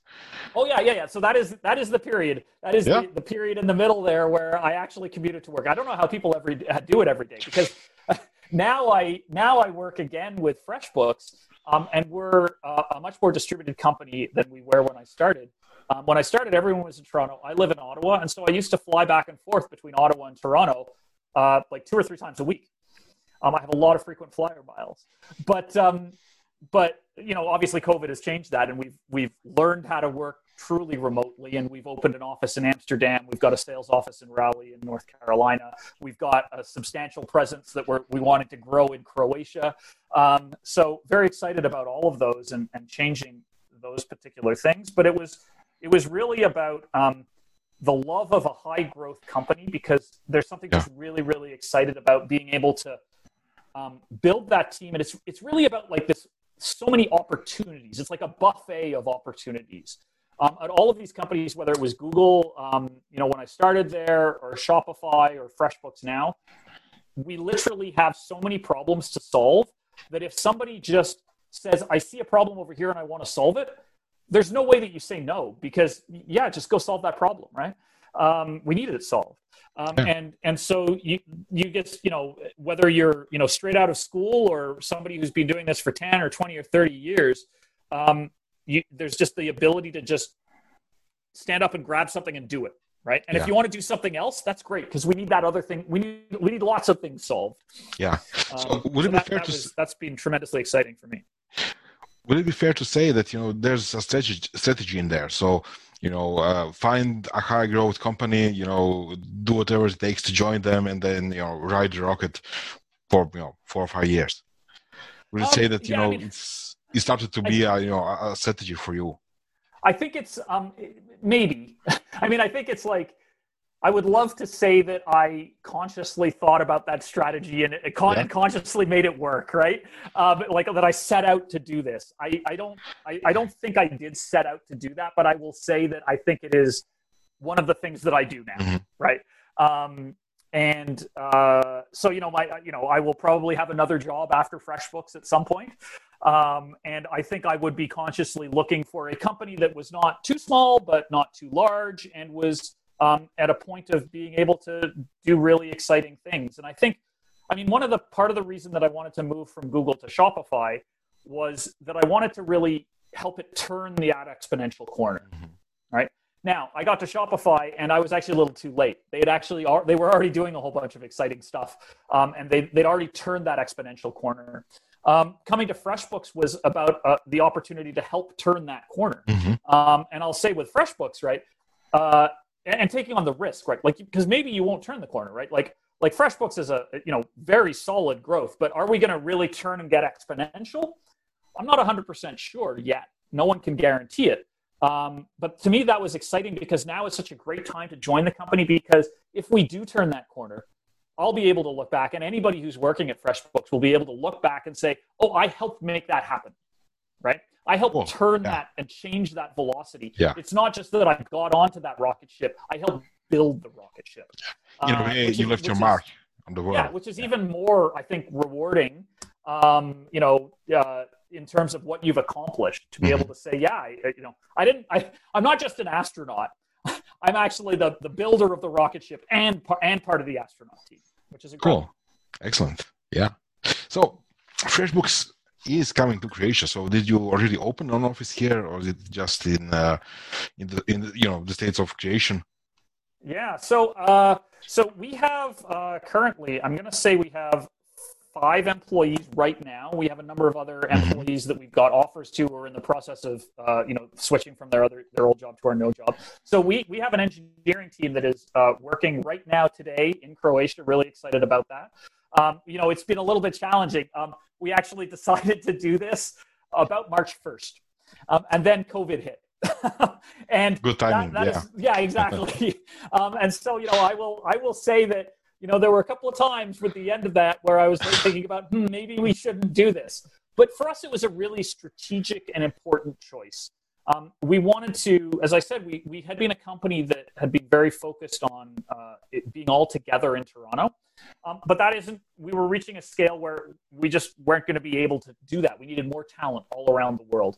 Oh yeah, yeah, yeah. So that is that is the period. That is yeah. the, the period in the middle there where I actually commuted to work. I don't know how people ever do it every day because now I now I work again with FreshBooks, um, and we're uh, a much more distributed company than we were when I started. Um, when I started, everyone was in Toronto. I live in Ottawa, and so I used to fly back and forth between Ottawa and Toronto uh, like two or three times a week. Um, I have a lot of frequent flyer miles, but um, but you know, obviously, COVID has changed that, and we've we've learned how to work truly remotely, and we've opened an office in Amsterdam. We've got a sales office in Raleigh, in North Carolina. We've got a substantial presence that we're we wanted to grow in Croatia. Um, so very excited about all of those and, and changing those particular things. But it was it was really about um, the love of a high growth company because there's something yeah. that's really really excited about being able to um, build that team. And it's it's really about like this so many opportunities. It's like a buffet of opportunities. Um, at all of these companies whether it was google um, you know when i started there or shopify or freshbooks now we literally have so many problems to solve that if somebody just says i see a problem over here and i want to solve it there's no way that you say no because yeah, just go solve that problem, right? Um, we needed it solved. Um, yeah. and and so you you get you know whether you're you know straight out of school or somebody who's been doing this for 10 or 20 or 30 years um, you, there's just the ability to just stand up and grab something and do it right and yeah. if you want to do something else that's great because we need that other thing we need we need lots of things solved yeah so um, would so it be that, fair that to was, that's been tremendously exciting for me would it be fair to say that you know there's a strategy strategy in there? So you know uh, find a high growth company you know do whatever it takes to join them and then you know ride the rocket for you know four or five years. Would you um, say that you yeah, know I mean, it's it started to be a you know a strategy for you? I think it's um maybe. I mean i think it's like I would love to say that I consciously thought about that strategy and, it, con- yeah. consciously made it work, right? Um, like that I set out to do this. I, I don't I, I don't think I did set out to do that, but I will say that I think it is one of the things that I do now, mm-hmm. right? Um, and uh, so you know my you know I will probably have another job after FreshBooks at some point. Um, and I think I would be consciously looking for a company that was not too small, but not too large, and was um, at a point of being able to do really exciting things. And I think, I mean, one of the part of the reason that I wanted to move from Google to Shopify was that I wanted to really help it turn the ad exponential corner. Mm-hmm. Right now, I got to Shopify and I was actually a little too late. They had actually they were already doing a whole bunch of exciting stuff, um, and they they'd already turned that exponential corner. Um, coming to FreshBooks was about uh, the opportunity to help turn that corner. Mm-hmm. Um, and I'll say with FreshBooks, right, uh, and, and, taking on the risk, right, like because maybe you won't turn the corner, right, like like FreshBooks is a you know very solid growth, but are we going to really turn and get exponential? I'm not 100% sure yet. No one can guarantee it. Um, but to me, that was exciting because now is such a great time to join the company because if we do turn that corner, I'll be able to look back, and anybody who's working at FreshBooks will be able to look back and say, "Oh, I helped make that happen." Right? I helped cool. turn yeah. that and change that velocity. Yeah. It's not just that I got onto that rocket ship; I helped build the rocket ship. You know, uh, you left your mark on the world. Yeah, which is yeah. even more, I think, rewarding. Um, you know, uh, in terms of what you've accomplished, to be mm-hmm. able to say, "Yeah, I, you know, I didn't. I, I'm not just an astronaut. I'm actually the, the builder of the rocket ship and and part of the astronaut team, which is incredible. cool. Excellent. Yeah. So FreshBooks is coming to Croatia. So did you already open an office here, or is it just in uh, in the in the, you know the states of creation? Yeah. So uh, so we have uh, currently, I'm going to say we have five employees right now. We have a number of other mm-hmm. employees that we've got offers to or in the process of uh, you know switching from their other their old job to our no job. So we we have an engineering team that is uh, working right now today in Croatia. Really excited about that. Um, you know, it's been a little bit challenging. Um, we actually decided to do this about March first, um, and then COVID hit. and good timing, that, that yeah. Is, yeah, exactly. Um, and so, you know, I will I will say that you know, there were a couple of times with the end of that where I was thinking about, hmm, maybe we shouldn't do this. But for us, it was a really strategic and important choice. Um, we wanted to, as I said, we, we had been a company that had been very focused on uh, being all together in Toronto. Um, but that isn't, we were reaching a scale where we just weren't going to be able to do that. We needed more talent all around the world.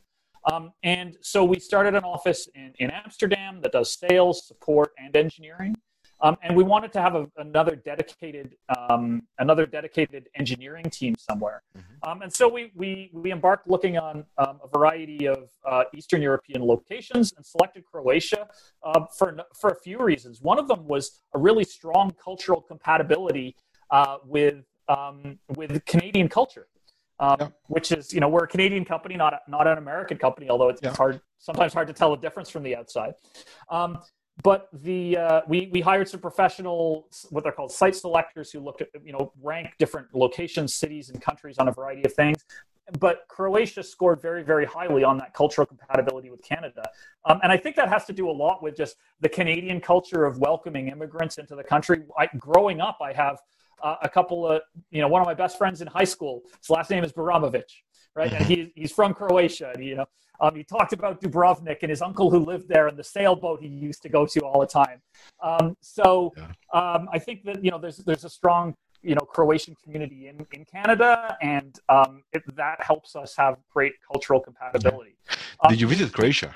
Um, and so we started an office in, in Amsterdam that does sales, support, and engineering. Um, and we wanted to have a, another dedicated um, another dedicated engineering team somewhere. Mm-hmm. Um, and so we, we, we embarked looking on um, a variety of uh, Eastern European locations and selected Croatia uh, for, for a few reasons. One of them was a really strong cultural compatibility uh, with, um, with Canadian culture. Um, yeah. Which is, you know, we're a Canadian company, not a, not an American company. Although it's, yeah. hard, sometimes hard to tell the difference from the outside. But the uh, we we hired some professional what they're called site selectors who looked at you know rank different locations, cities, and countries on a variety of things. But Croatia scored very very highly on that cultural compatibility with Canada, um, and I think that has to do a lot with just the Canadian culture of welcoming immigrants into the country. I, growing up, I have uh, a couple of you know one of my best friends in high school. His last name is Baramovic, right? And he, he's from Croatia. You know, um, he talked about Dubrovnik and his uncle who lived there and the sailboat he used to go to all the time. Um, so yeah. um, I think that you know there's there's a strong you know Croatian community in, in Canada, and um, it, that helps us have great cultural compatibility. Did um, you visit Croatia?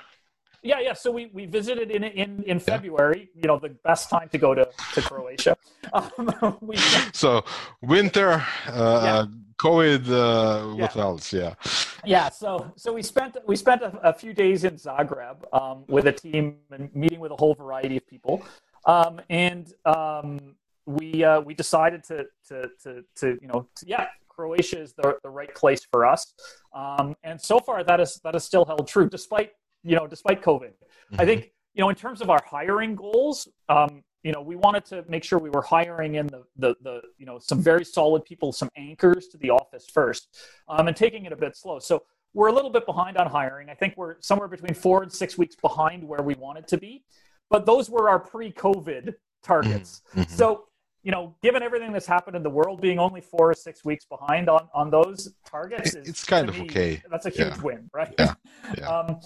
Yeah, yeah. So we, we visited in in in February. You know, the best time to go to to Croatia. Um, we, so winter. Uh, yeah COVID. Uh, what yeah. else? Yeah. Yeah. So so we spent we spent a, a few days in Zagreb um, with a team and meeting with a whole variety of people, um, and um, we uh, we decided to to to, to you know to, yeah Croatia is the, the right place for us, um, and so far that is that is still held true despite you know despite COVID. Mm-hmm. I think you know in terms of our hiring goals, um, you know, we wanted to make sure we were hiring in the, the, the you know, some very solid people, some anchors to the office first, um, and taking it a bit slow. So we're a little bit behind on hiring. I think we're somewhere between four and six weeks behind where we wanted to be, but those were our pre-COVID targets. Mm-hmm. mm-hmm. So, you know, given everything that's happened in the world, being only four or six weeks behind on, on those targets, is, it's kind of me, okay. That's a huge yeah. win, right? Yeah. yeah. um,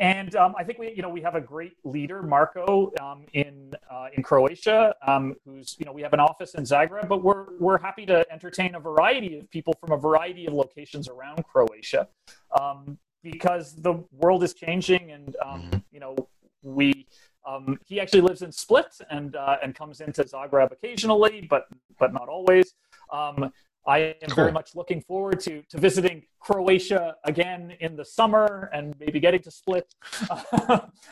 and um, I think we, you know, we have a great leader, Marco, um, in uh, in Croatia, um, who's, you know, we have an office in Zagreb, but we're we're happy to entertain a variety of people from a variety of locations around Croatia, um, because the world is changing, and um, mm-hmm. you know, we. Um, he actually lives in Split and uh, and comes into Zagreb occasionally, but but not always. Um, I am cool. very much looking forward to, to visiting Croatia again in the summer and maybe getting to Split.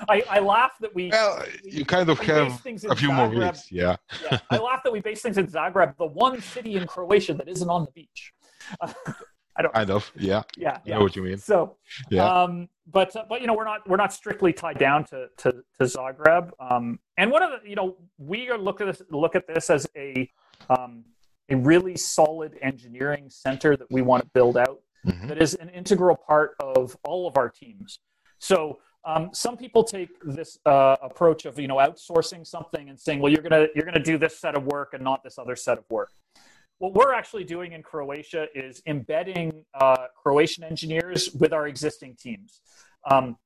I, I laugh that we. Well, you kind of have a few Zagreb. more weeks, yeah. yeah. I laugh that we base things in Zagreb, the one city in Croatia that isn't on the beach. I don't. Kind of, yeah. Yeah, yeah. I know what you mean. So, yeah. Um, but uh, but you know we're not we're not strictly tied down to to, to Zagreb. Um, and one of the you know we are look at this look at this as a um, a really solid engineering center that we want to build out mm-hmm. that is an integral part of all of our teams. So um, some people take this uh, approach of you know outsourcing something and saying, well, you're gonna you're gonna do this set of work and not this other set of work. What we're actually doing in Croatia is embedding uh, Croatian engineers with our existing teams. Um,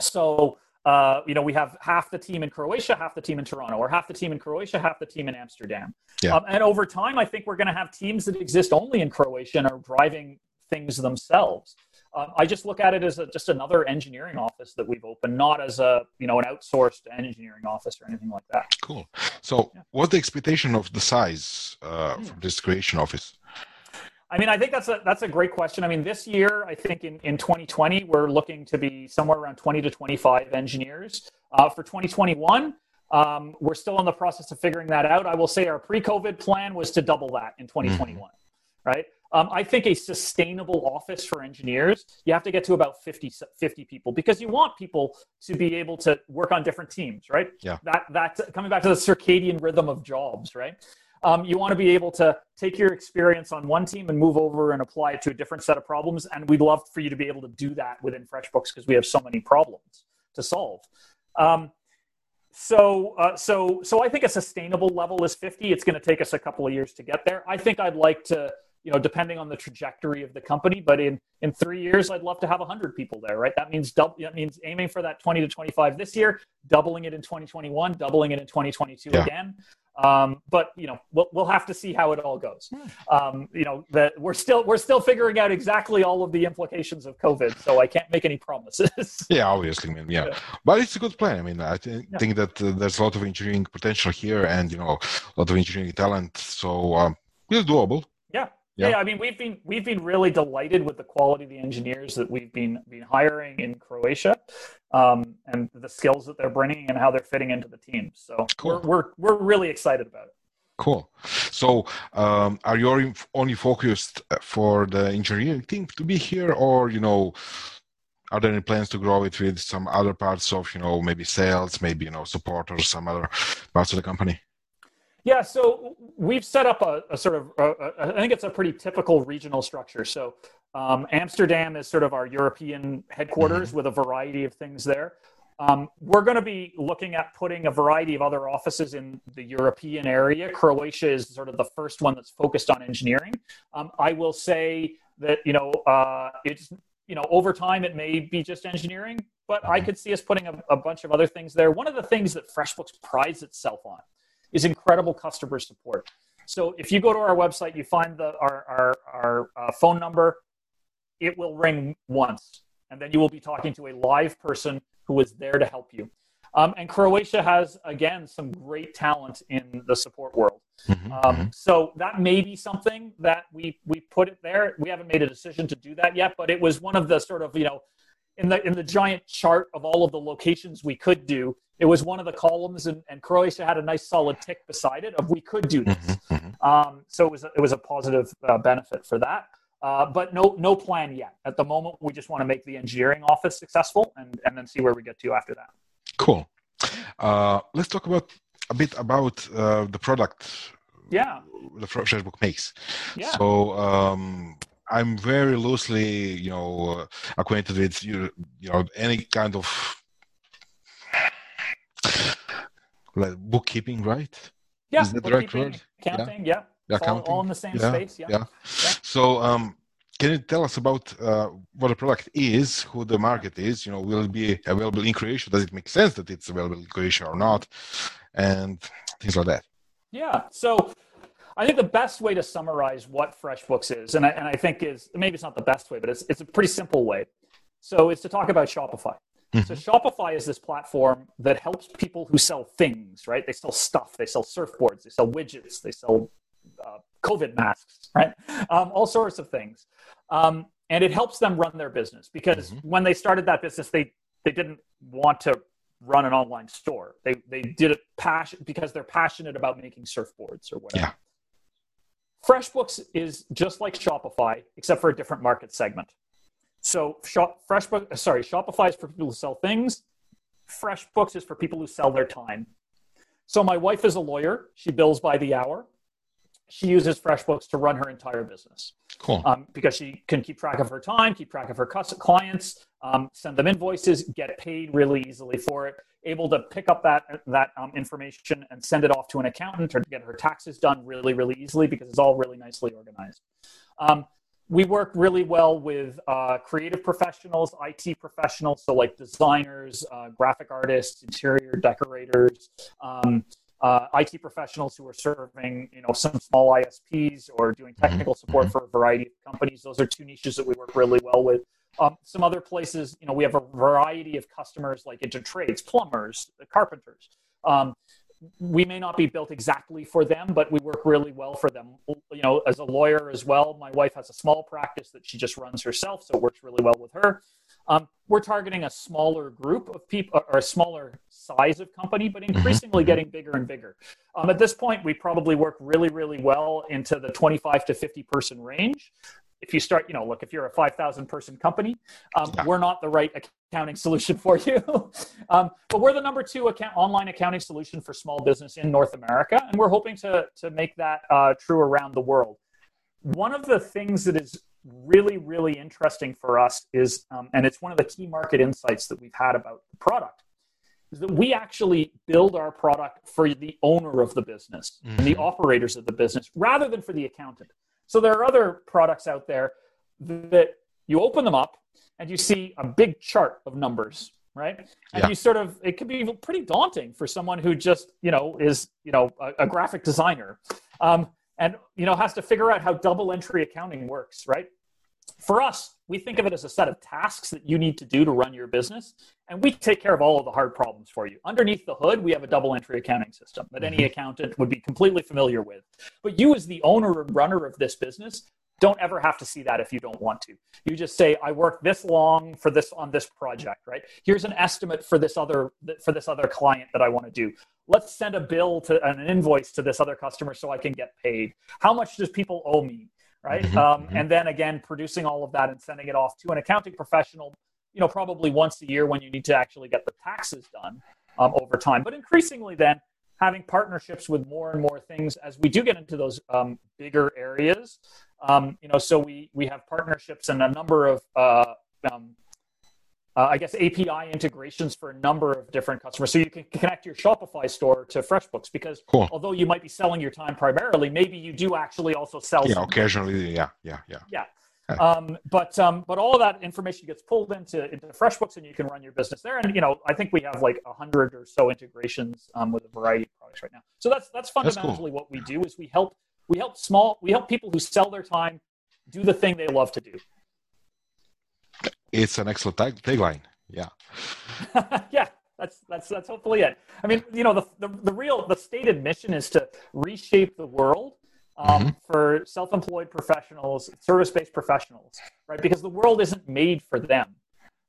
so uh, you know, we have half the team in Croatia, half the team in Toronto, or half the team in Croatia, half the team in Amsterdam. Yeah. Um, and over time, I think we're going to have teams that exist only in Croatia and are driving things themselves. Um, I just look at it as a, just another engineering office that we've opened, not as a you know an outsourced engineering office or anything like that. Cool. So, yeah. what's the expectation of the size uh, hmm. for this Croatian office? I mean, I think that's a that's a great question. I mean, this year, I think in, in 2020, we're looking to be somewhere around 20 to 25 engineers. Uh, for 2021, um, we're still in the process of figuring that out. I will say our pre-COVID plan was to double that in 2021, mm-hmm. right? Um, I think a sustainable office for engineers, you have to get to about 50, 50 people because you want people to be able to work on different teams, right? Yeah. That that's coming back to the circadian rhythm of jobs, right? Um, you want to be able to take your experience on one team and move over and apply it to a different set of problems. And we'd love for you to be able to do that within FreshBooks because we have so many problems to solve. Um, so, uh, so, so I think a sustainable level is 50. It's going to take us a couple of years to get there. I think I'd like to, you know, depending on the trajectory of the company, but in in three years, I'd love to have 100 people there. Right? That means double. That means aiming for that 20 to 25 this year, doubling it in 2021, doubling it in 2022 yeah. again. Um, but you know, we'll, we'll have to see how it all goes. Hmm. Um, you know, that we're still we're still figuring out exactly all of the implications of COVID, so I can't make any promises. yeah, obviously, I mean, yeah. yeah. but it's a good plan. I mean, I th- yeah. think that uh, there's a lot of engineering potential here, and you know, a lot of engineering talent. So um, it's doable. Yeah, yeah. yeah, I mean, we've been we've been really delighted with the quality of the engineers that we've been been hiring in Croatia, um, and the skills that they're bringing and how they're fitting into the team. So cool. we're, we're we're really excited about it. Cool. So, um, are you only focused for the engineering team to be here, or you know, are there any plans to grow it with some other parts of you know maybe sales, maybe you know support or some other parts of the company? Yeah, so we've set up a, a sort of, a, a, I think it's a pretty typical regional structure. So um, Amsterdam is sort of our European headquarters mm-hmm. with a variety of things there. Um, we're going to be looking at putting a variety of other offices in the European area. Croatia is sort of the first one that's focused on engineering. Um, I will say that you know uh, it's you know over time it may be just engineering, but I could see us putting a, a bunch of other things there. One of the things that FreshBooks prides itself on is incredible customer support. So if you go to our website, you find the, our, our, our uh, phone number, it will ring once, and then you will be talking to a live person who is there to help you. Um, and Croatia has, again, some great talent in the support world. Mm-hmm, um, mm-hmm. So that may be something that we, we put it there. We haven't made a decision to do that yet, but it was one of the sort of, you know, in the in the giant chart of all of the locations we could do, it was one of the columns, and, and Croatia had a nice solid tick beside it of we could do this. Mm-hmm, mm-hmm. Um, so it was a, it was a positive uh, benefit for that. Uh, but no no plan yet. At the moment, we just want to make the engineering office successful, and and then see where we get to after that. Cool. Uh, let's talk about a bit about uh, the product. Yeah. The Fresh Book makes. Yeah. So. Um, I'm very loosely, you know, acquainted with you, you know, any kind of like bookkeeping, right? Yeah, Is that the right word? Accounting, yeah. yeah. All, all, in the same yeah. space, yeah. yeah. yeah. So, um, can you tell us about uh, what the product is, who the market is? You know, will it be available in Croatia? Does it make sense that it's available in Croatia or not? And things like that. Yeah. So I think the best way to summarize what FreshBooks is, and I, and I think is maybe it's not the best way, but it's, it's a pretty simple way. So it's to talk about Shopify. So Shopify is this platform that helps people who sell things, right? They sell stuff, they sell surfboards, they sell widgets, they sell uh, COVID masks, right? Um, all sorts of things. Um, and it helps them run their business because mm-hmm. when they started that business, they, they didn't want to run an online store. They, they did it passion because they're passionate about making surfboards or whatever. Yeah. FreshBooks is just like Shopify, except for a different market segment. So Shop, FreshBooks, sorry, Shopify is for people who sell things. FreshBooks is for people who sell their time. So my wife is a lawyer. She bills by the hour she uses FreshBooks to run her entire business. Cool. Um, because she can keep track of her time, keep track of her clients, um, send them invoices, get paid really easily for it. Able to pick up that that um, information and send it off to an accountant or to get her taxes done really, really easily because it's all really nicely organized. We work really well with uh, creative professionals, IT professionals, so like designers, uh, graphic artists, interior decorators. Um, uh, IT professionals who are serving, you know, some small ISPs or doing mm-hmm. technical support mm-hmm. for a variety of companies. Those are two niches that we work really well with. Um, some other places, you know, we have a variety of customers like into trades, plumbers, carpenters. Um, we may not be built exactly for them, but we work really well for them. You know, as a lawyer as well, my wife has a small practice that she just runs herself, so it works really well with her. Um, we're targeting a smaller group of people or a smaller size of company, but mm-hmm. increasingly mm-hmm. getting bigger and bigger. Um, at this point, we probably work really, really well into the 25 to 50 person range. If you start, you know, look, if you're a 5,000 person company, um, yeah. we're not the right accounting solution for you. um, but we're the number two account, online accounting solution for small business in North America, and we're hoping to, to make that uh, true around the world. One of the things that is really, really interesting for us is, um, and it's one of the key market insights that we've had about the product, is that we actually build our product for the owner of the business mm-hmm. and the operators of the business rather than for the accountant. So there are other products out there that you open them up and you see a big chart of numbers right and yeah. you sort of it can be pretty daunting for someone who just you know is you know a, a graphic designer um, and you know has to figure out how double entry accounting works right for us, we think of it as a set of tasks that you need to do to run your business, and we take care of all of the hard problems for you. Underneath the hood, we have a double entry accounting system that any mm-hmm. accountant would be completely familiar with. But you, as the owner and runner of this business, don't ever have to see that if you don't want to. You just say, "I worked this long for this on this project, right? Here's an estimate for this other for this other client that I want to do. Let's send a bill to an invoice to this other customer so I can get paid. How much does people owe me? Right? Mm-hmm, um, mm-hmm. And then again, producing all of that and sending it off to an accounting professional, you know, probably once a year when you need to actually get the taxes done um, over time. But increasingly, then having partnerships with more and more things as we do get into those um, bigger areas. Um, you know, so we we have partnerships and a number of uh, um, uh, I guess API integrations for a number of different customers. So you can connect your Shopify store to FreshBooks because cool. although you might be selling your time primarily, maybe you do actually also sell. Yeah, occasionally. Yeah, yeah, yeah. Yeah. Um, but um, but all of that information gets pulled into into FreshBooks, and you can run your business there. And you know, I think we have like a hundred or so integrations um, with a variety of products right now. So that's that's fundamentally that's cool. what we do is we help we help small we help people who sell their time do the thing they love to do. It's an excellent tag, tagline. Yeah. yeah, that's that's that's hopefully it. I mean, you know, the, the, the real the stated mission is to reshape the world um, mm-hmm. for self-employed professionals, service-based professionals, right? Because the world isn't made for them.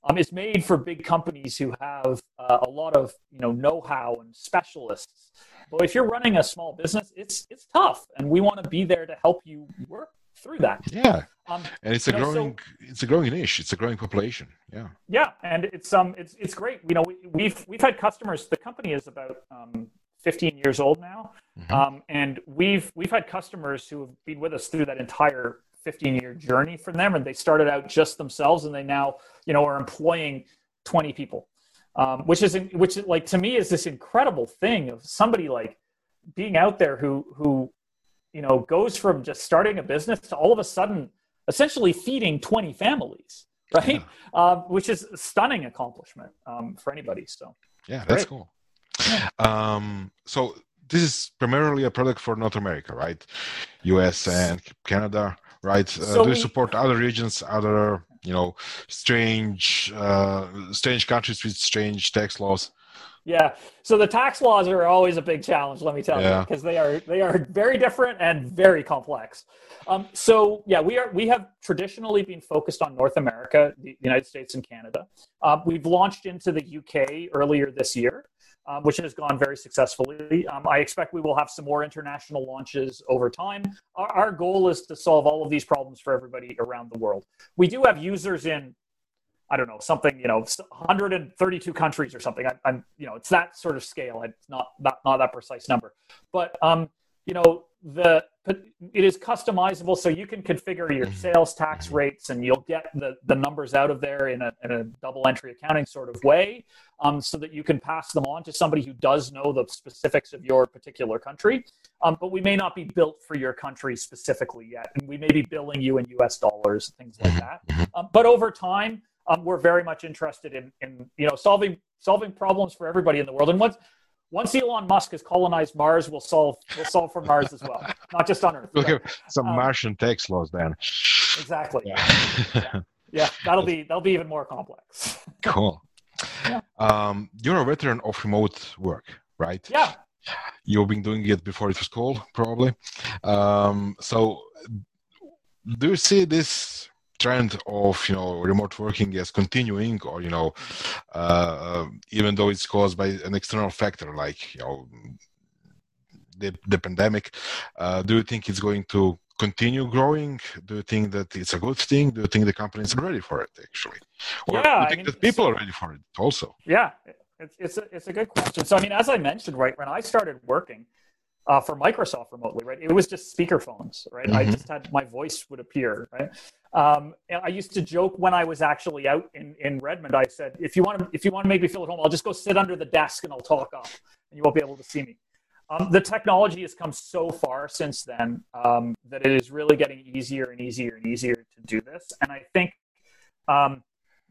Um, it's made for big companies who have uh, a lot of you know know-how and specialists. But if you're running a small business, it's it's tough, and we want to be there to help you work through that. Yeah, um, and it's a growing know, so, it's a growing niche. It's a growing population. Yeah. Yeah, and it's um it's it's great. You know, we, have we've, we've had customers. The company is about um, 15 years old now, mm-hmm. um, and we've we've had customers who have been with us through that entire 15 year journey for them, and they started out just themselves, and they now you know are employing 20 people, um, which is which like to me is this incredible thing of somebody like being out there who who you know goes from just starting a business to all of a sudden essentially feeding 20 families, right? Yeah. Uh, which is a stunning accomplishment um, for anybody. So, yeah, that's Great. cool. Yeah. Um, so, this is primarily a product for North America, right? US and Canada, right? Uh, so do you we, support other regions, other you know, strange, uh, strange countries with strange tax laws? Yeah. So the tax laws are always a big challenge, let me tell yeah. you, because they are they are very different and very complex. Um, so yeah, we are we have traditionally been focused on North America, the United States, and Canada. Uh, we've launched into the UK earlier this year, um, which has gone very successfully. Um, I expect we will have some more international launches over time. Our, our goal is to solve all of these problems for everybody around the world. We do have users in I don't know, something, you know, 132 countries or something. I, am you know, it's that sort of scale. It's not, not, not that precise number, but, um, you know, the, it is customizable. So you can configure your mm-hmm. sales tax mm-hmm. rates and you'll get the, the numbers out of there in a, in a double entry accounting sort of way. Um, so that you can pass them on to somebody who does know the specifics of your particular country. Um, but we may not be built for your country specifically yet. And we may be billing you in US dollars, things like mm-hmm. that. Um, but over time, um, we're very much interested in, in you know solving solving problems for everybody in the world. And once once Elon Musk has colonized Mars, we'll solve we'll solve for Mars as well, not just on Earth. Look at some um, Martian tax laws then. Exactly. Yeah. yeah. yeah. that'll be that'll be even more complex. cool. Yeah. Um, you're a veteran of remote work, right? Yeah. You've been doing it before it was cool, probably. Um, so, do you see this trend of you know remote working is continuing or you know uh, even though it's caused by an external factor like you know the, the pandemic uh, do you think it's going to continue growing? Do you think that it's a good thing? Do you think the companies are ready for it actually? Or yeah, do you think I mean, that people so, are ready for it also? Yeah it's, it's, a, it's a good question. So i mean as i mentioned right when i started working uh, for Microsoft remotely, right? It was just speakerphones, right? Mm-hmm. I just had my voice would appear, right? Um, I used to joke when I was actually out in, in Redmond. I said, if you want to if you want to make me feel at home, I'll just go sit under the desk and I'll talk up, and you won't be able to see me. Um, the technology has come so far since then um, that it is really getting easier and easier and easier to do this. And I think um,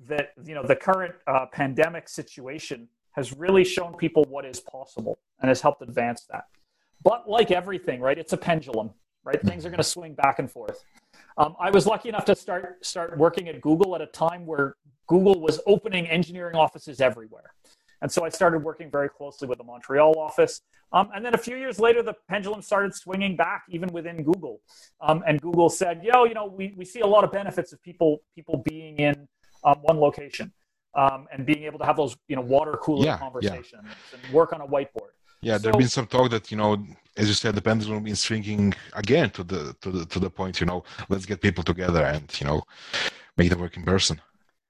that you know the current uh, pandemic situation has really shown people what is possible and has helped advance that. But like everything, right, it's a pendulum, right? Things are going to swing back and forth. Um, I was lucky enough to start start working at Google at a time where Google was opening engineering offices everywhere. And so I started working very closely with the Montreal office. Um, and then a few years later, the pendulum started swinging back, even within Google. Um, and Google said, yo, you know, we, we see a lot of benefits of people people being in um, one location um, and being able to have those, you know, water cooler yeah, conversations yeah. and work on a whiteboard. Yeah, there's been some talk that you know, as you said, the pendulum is swinging again to the to the to the point. You know, let's get people together and you know, make the work in person.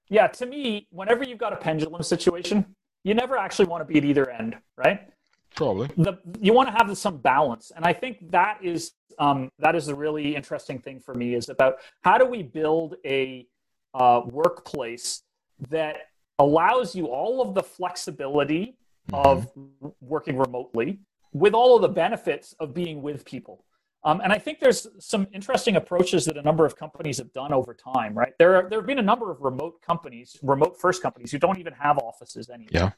Yeah, to me, whenever you've got a pendulum situation, you never actually want to be at either end, right? Probably. The, you want to have some balance, and I think that is um, that is a really interesting thing for me. Is about how do we build a uh, workplace that allows you all of the flexibility. Of working remotely with all of the benefits of being with people. Um, and I think there's some interesting approaches that a number of companies have done over time, right? There, are, there have been a number of remote companies, remote first companies who don't even have offices anymore. Yeah.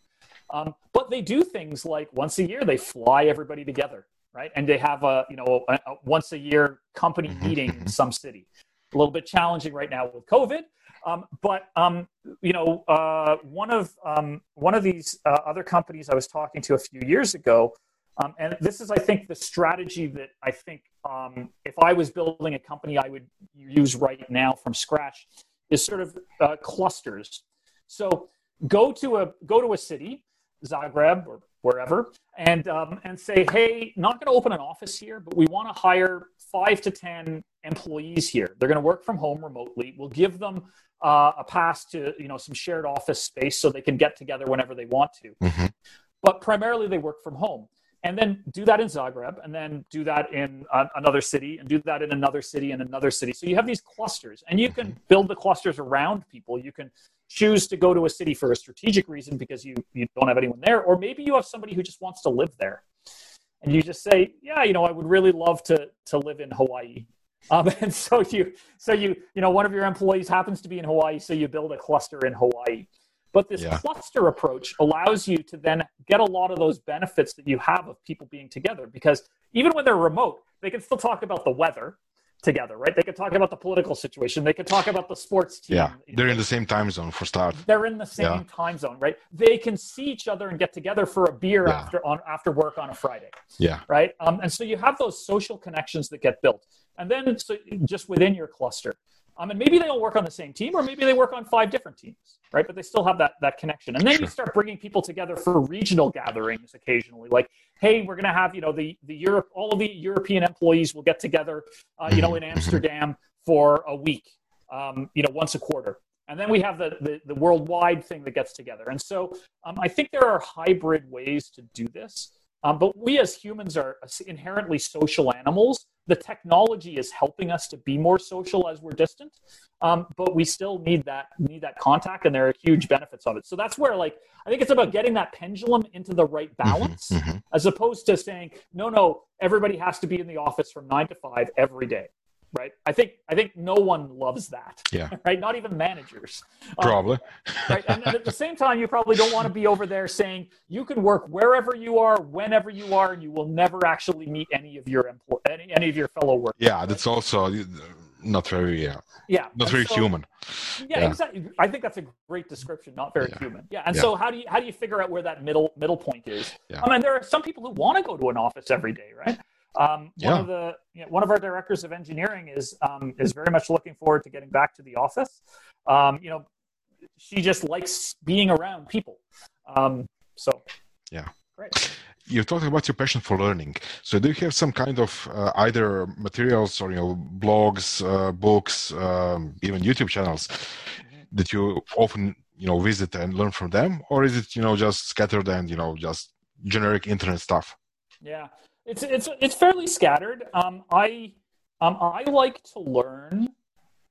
Um, but they do things like once a year they fly everybody together, right? And they have a you know a, a once a year company mm-hmm. meeting in mm-hmm. some city. A little bit challenging right now with COVID, um, but um, you know, uh, one of um, one of these uh, other companies I was talking to a few years ago, um, and this is, I think, the strategy that I think um, if I was building a company, I would use right now from scratch, is sort of uh, clusters. So go to a go to a city, Zagreb or wherever, and um, and say, hey, not going to open an office here, but we want to hire five to ten employees here. They're going to work from home remotely. We'll give them uh, a pass to you know some shared office space so they can get together whenever they want to. Mm-hmm. But primarily they work from home. And then do that in Zagreb, and then do that in uh, another city, and do that in another city, and another city. So you have these clusters, and you can build the clusters around people. You can choose to go to a city for a strategic reason because you, you don't have anyone there, or maybe you have somebody who just wants to live there. And you just say, Yeah, you know, I would really love to, to live in Hawaii Um, and so you, so you, you know, one of your employees happens to be in Hawaii, so you build a cluster in Hawaii. But this yeah. cluster approach allows you to then get a lot of those benefits that you have of people being together because even when they're remote, they can still talk about the weather together, right? They could talk about the political situation. They could talk about the sports team. Yeah, they're in the same time zone for start. They're in the same yeah. time zone, right? They can see each other and get together for a beer yeah. after on after work on a Friday. Yeah. Right. Um, and so you have those social connections that get built, and then so just within your cluster, um, and maybe they all work on the same team, or maybe they work on five different teams, right? But they still have that that connection. And then sure. you start bringing people together for regional gatherings occasionally, like, hey, we're going to have you know the the Europe, all of the European employees will get together, uh, you know, in mm-hmm. Amsterdam for a week, um, you know, once a quarter. And then we have the, the, the worldwide thing that gets together. And so um, I think there are hybrid ways to do this. Um, but we as humans are inherently social animals. The technology is helping us to be more social as we're distant, um, but we still need that need that contact, and there are huge benefits of it. So that's where, like, I think it's about getting that pendulum into the right mm-hmm, balance, mm-hmm, mm-hmm. as opposed to saying, no, no, everybody has to be in the office from nine to five every day right? I think I think no one loves that. Yeah. Right. Not even managers. Um, probably. Um, right. And, and, at the same time, you probably don't want to be over there saying you can work wherever you are, whenever you are, and you will never actually meet any of your employ any, any of your fellow workers. Yeah, that's also not very yeah. Yeah. Not very so, human. Yeah, yeah, exactly. I think that's a great description. Not very yeah. human. Yeah. And yeah. so how do you how do you figure out where that middle middle point is? Yeah. I mean, there are some people who want to go to an office every day, right? Um, yeah. One of the you know, one of our directors of engineering is um, is very much looking forward to getting back to the office. Um, you know, she just likes being around people. Um, so yeah, great. You're talking about your passion for learning. So, do you have some kind of uh, either materials or you know blogs, uh, books, um, even YouTube channels mm-hmm. that you often you know visit and learn from them, or is it you know just scattered and you know just generic internet stuff? Yeah, it's it's it's fairly scattered. Um, I um, I like to learn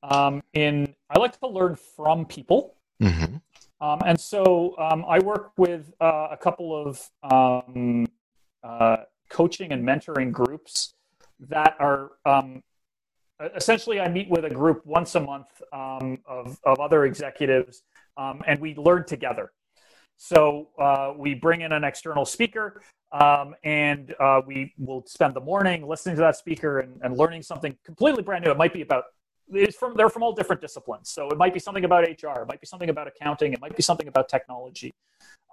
um, in I like to learn from people. Mm-hmm. Um, and so um, I work with uh, a couple of um, uh, coaching and mentoring groups that are um, essentially I meet with a group once a month um, of, of other executives um, and we learn together. So uh, we bring in an external speaker um, and uh, we will spend the morning listening to that speaker and, and, learning something completely brand new. It might be about it's from they're from all different disciplines. So it might be something about HR, it might be something about accounting, it might be something about technology,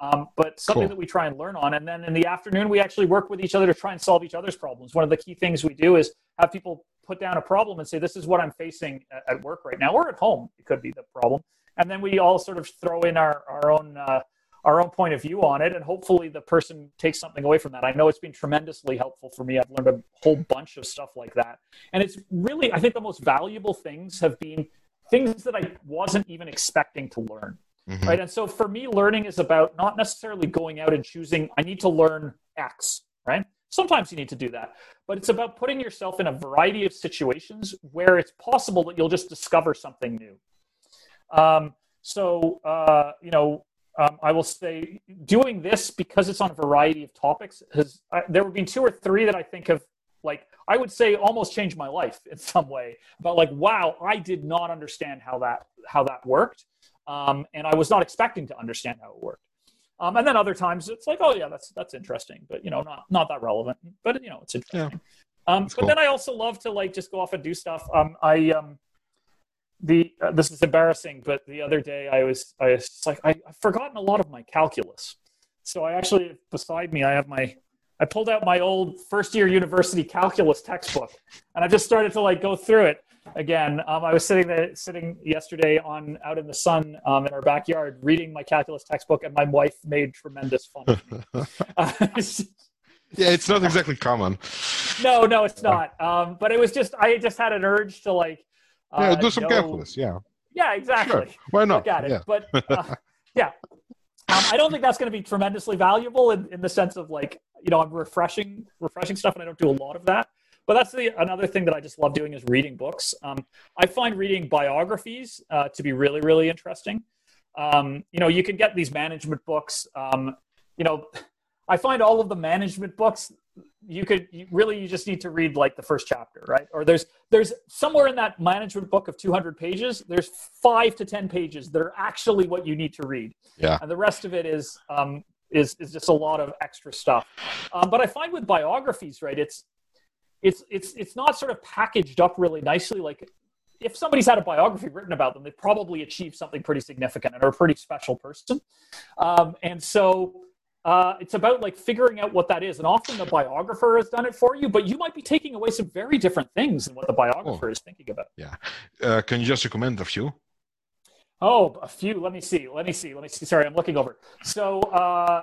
um, but something cool. that we try and learn on. And then in the afternoon, we actually work with each other to try and solve each other's problems. One of the key things we do is have people put down a problem and say, "This is what I'm facing at, work right now, or at home. It could be the problem." And then we all sort of throw in our our own. Uh, our own point of view on it, and hopefully the person takes something away from that. I know it's been tremendously helpful for me. I've learned a whole bunch of stuff like that, and it's really I think the most valuable things have been things that I wasn't even expecting to learn. Mm-hmm. Right. And so for me, learning is about not necessarily going out and choosing, I need to learn X, right? Sometimes you need to do that, but it's about putting yourself in a variety of situations where it's possible that you'll just discover something new. Um, so, uh, you know, um, I will say doing this because it's on a variety of topics has uh, there have been two or three that I think have like I would say almost changed my life in some way. But like, wow, I did not understand how that how that worked, um, and I was not expecting to understand how it worked. Um, and then other times it's like, oh yeah, that's that's interesting, but you know, not not that relevant. But you know, it's interesting. Yeah. Um, but cool. then I also love to like just go off and do stuff. Um, I um, the uh, this is embarrassing, but the other day I was I was like I, I've forgotten a lot of my calculus. So I actually beside me I have my I pulled out my old first year university calculus textbook and I just started to like go through it again. Um, I was sitting there sitting yesterday on out in the sun um, in our backyard reading my calculus textbook and my wife made tremendous fun of me. uh, yeah, it's not exactly common. No, no, it's not. Um, but it was just I just had an urge to like yeah, uh, do some calculus. Yeah. Yeah, exactly. Sure. Why not? At it. Yeah. But uh, yeah, um, I don't think that's going to be tremendously valuable in, in the sense of like you know I'm refreshing refreshing stuff, and I don't do a lot of that. But that's the another thing that I just love doing is reading books. Um, I find reading biographies uh, to be really really interesting. Um, you know, you can get these management books. Um, you know, I find all of the management books you could you, really you just need to read like the first chapter right? Or there's there's somewhere in that management book of 200 pages there's five to ten pages that are actually what you need to read. Yeah. and the rest of it is um is is just a lot of extra stuff. Um, but i find with biographies right it's it's it's it's not sort of packaged up really nicely. Like if somebody's had a biography written about them they've probably achieved something pretty significant and are a pretty special person. Um, and so uh, it's about like figuring out what that is and often the biographer has done it for you but you might be taking away some very different things than what the biographer is thinking about. Yeah, Uh, can you just recommend a few? oh a few. Let me see. Let me see. Let me see. Sorry i'm looking over. So uh,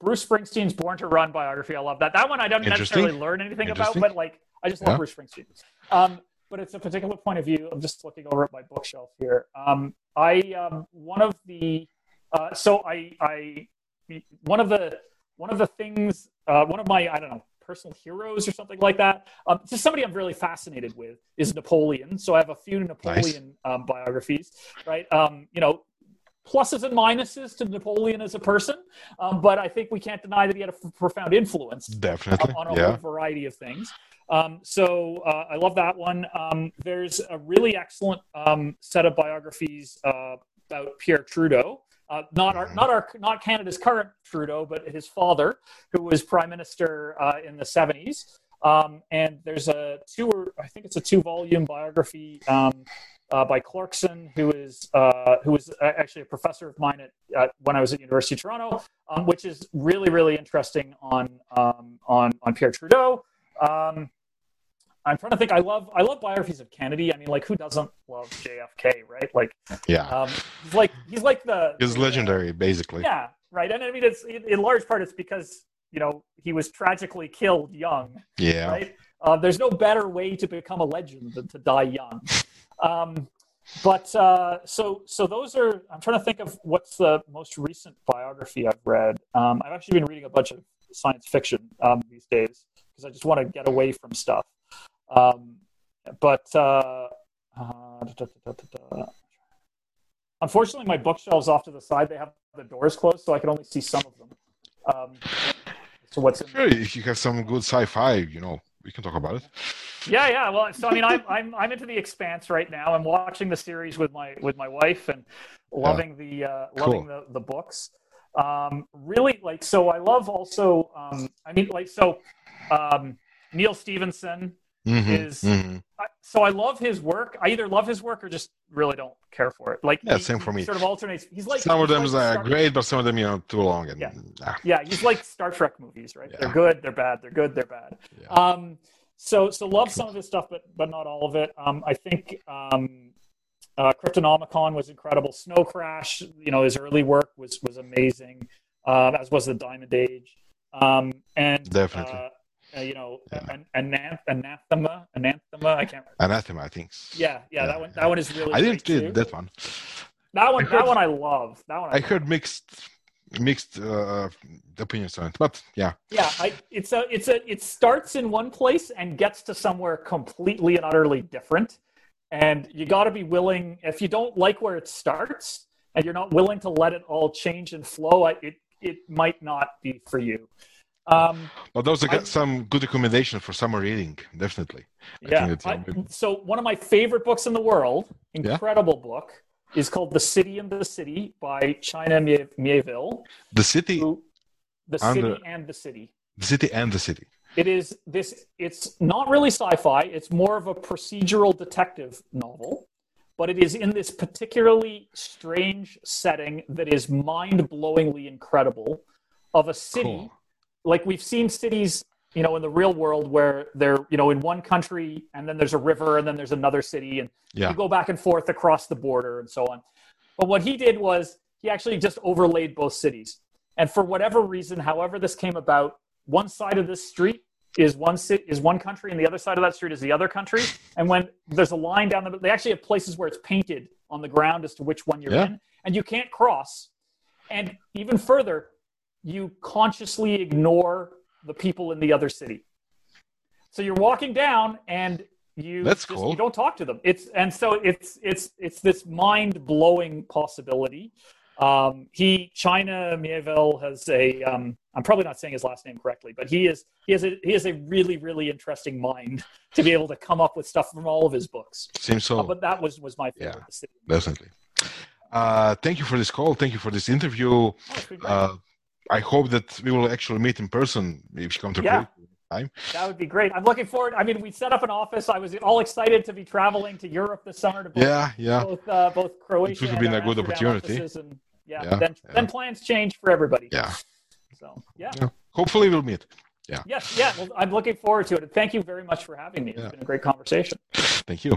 bruce springsteen's born to run biography. I love that. That one i don't necessarily learn anything about but like i just love Yeah. bruce springsteen. Um, but it's a particular point of view. I'm just looking over at my bookshelf here. Um, i um, one of the uh, so i i one of the one of the things uh, one of my i don't know personal heroes or something like that um, just somebody i'm really fascinated with is napoleon so i have a few napoleon um, biographies right um, you know pluses and minuses to napoleon as a person um, but i think we can't deny that he had a f- profound influence Definitely. on a Yeah. whole variety of things. Um, so uh, I love that one. Um, there's a really excellent um, set of biographies uh, about Pierre Trudeau. Uh, not our, not our, not Canada's current Trudeau, but his father, who was prime minister uh, in the 70s. Um, and there's a two, or I think it's a two-volume biography um, uh, by Clarkson, who is uh, who was actually a professor of mine at, at when I was at University of Toronto, um, which is really really interesting on um, on on Pierre Trudeau. Um, I'm trying to think. I love I love biographies of Kennedy. I mean, like who doesn't love JFK, right? Like, Yeah. um, he's like he's like the He's legendary, basically. Yeah, right. And I mean, it's in in large part it's because you know he was tragically killed young Yeah. right? Uh, there's no better way to become a legend than to die young. Um, but uh, so so those are. I'm trying to think of what's the most recent biography I've read. Um, I've actually been reading a bunch of science fiction um, these days because I just want to get away from stuff. Um, but uh, uh, da, da, da, unfortunately, my bookshelves off to the side they have the doors closed, so I can only see some of them. Um, so what's in Sure, if you have some good sci-fi, you know, we can talk about it. Yeah, yeah. Well, so I mean, I'm I'm I'm into the Expanse right now. I'm watching the series with my with my wife and loving the uh, loving the the books. Um, really, like, so I love also. Um, I mean, like, so um, Neal Stephenson Mhm, is. mhm. I- So I love his work. I either love his work or just really don't care for it. Like, Yeah, he- same for me. Sort of alternates. He's like some of them like are Star- great, but some of them, you know, too long. And Yeah. ah, Yeah, he's like Star Trek movies, right? Yeah. They're good, they're bad. They're good, they're bad. Yeah. Um, so so love some of his stuff, but but not all of it. Um, I think um, uh, Cryptonomicon was incredible. Snow Crash, you know, his early work was was amazing, um, as was the Diamond Age. Um, and Definitely. uh, uh, you know, Yeah. an, anath- anathema, anathema. I can't. Remember. Anathema, I think. Yeah, yeah, Yeah, that one. yeah. That one is really. I didn't too. that one. That one. I heard- that one I love. That one. I I heard mixed mixed uh, opinions on it, but yeah, Yeah, I, it's a it's a it starts in one place and gets to somewhere completely and utterly different. And you got to be willing. If you don't like where it starts, and you're not willing to let it all change and flow, it it might not be for you. Um, but those are I- some good recommendation for summer reading. Definitely. I yeah. think I- so one of my favorite books in the world, Yeah. incredible book, is called "The City and the City" by China Mie- Mieville. The city, Who, the And city the- and the city. the city, and the city. It is this. It's not really sci-fi. It's more of a procedural detective novel, but it is in this particularly strange setting that is mind-blowingly incredible. Of a city, Cool. Like we've seen cities, you know, in the real world where they're, you know, in one country and then there's a river and then there's another city and Yeah. you go back and forth across the border and so on. But what he did was he actually just overlaid both cities. And for whatever reason, however this came about, one side of this street is one city, is one country, and the other side of that street is the other country. And when there's a line down the, they actually have places where it's painted on the ground as to which one you're Yeah. in, and you can't cross. And even further, you consciously ignore the people in the other city. So you're walking down and you That's just- cool. you don't talk to them. It's and so it's it's it's this mind blowing possibility. Um, he China Mieville has a um, I'm probably not saying his last name correctly, but he is he has a he has a really really interesting mind to be able to come up with stuff from all of his books. Seems so. Uh, but that was was my favorite. Yeah. City. Definitely. Uh, thank you for this call. Thank you for this interview. Oh, it's been great. Uh, I hope that we will actually meet in person if you come to Yeah. Croatia. that would be great. I'm looking forward. I mean, we set up an office. I was all excited to be traveling to Europe this summer to both Yeah, yeah. both uh, both Croatia. would have been a good Amsterdam opportunity. And, yeah, Yeah, then yeah. then plans change for everybody. Yeah. So yeah. Yeah. Hopefully we'll meet. Yeah. Yes, yeah. Well, I'm looking forward to it. Thank you very much for having me. It's been a great conversation. Thank you.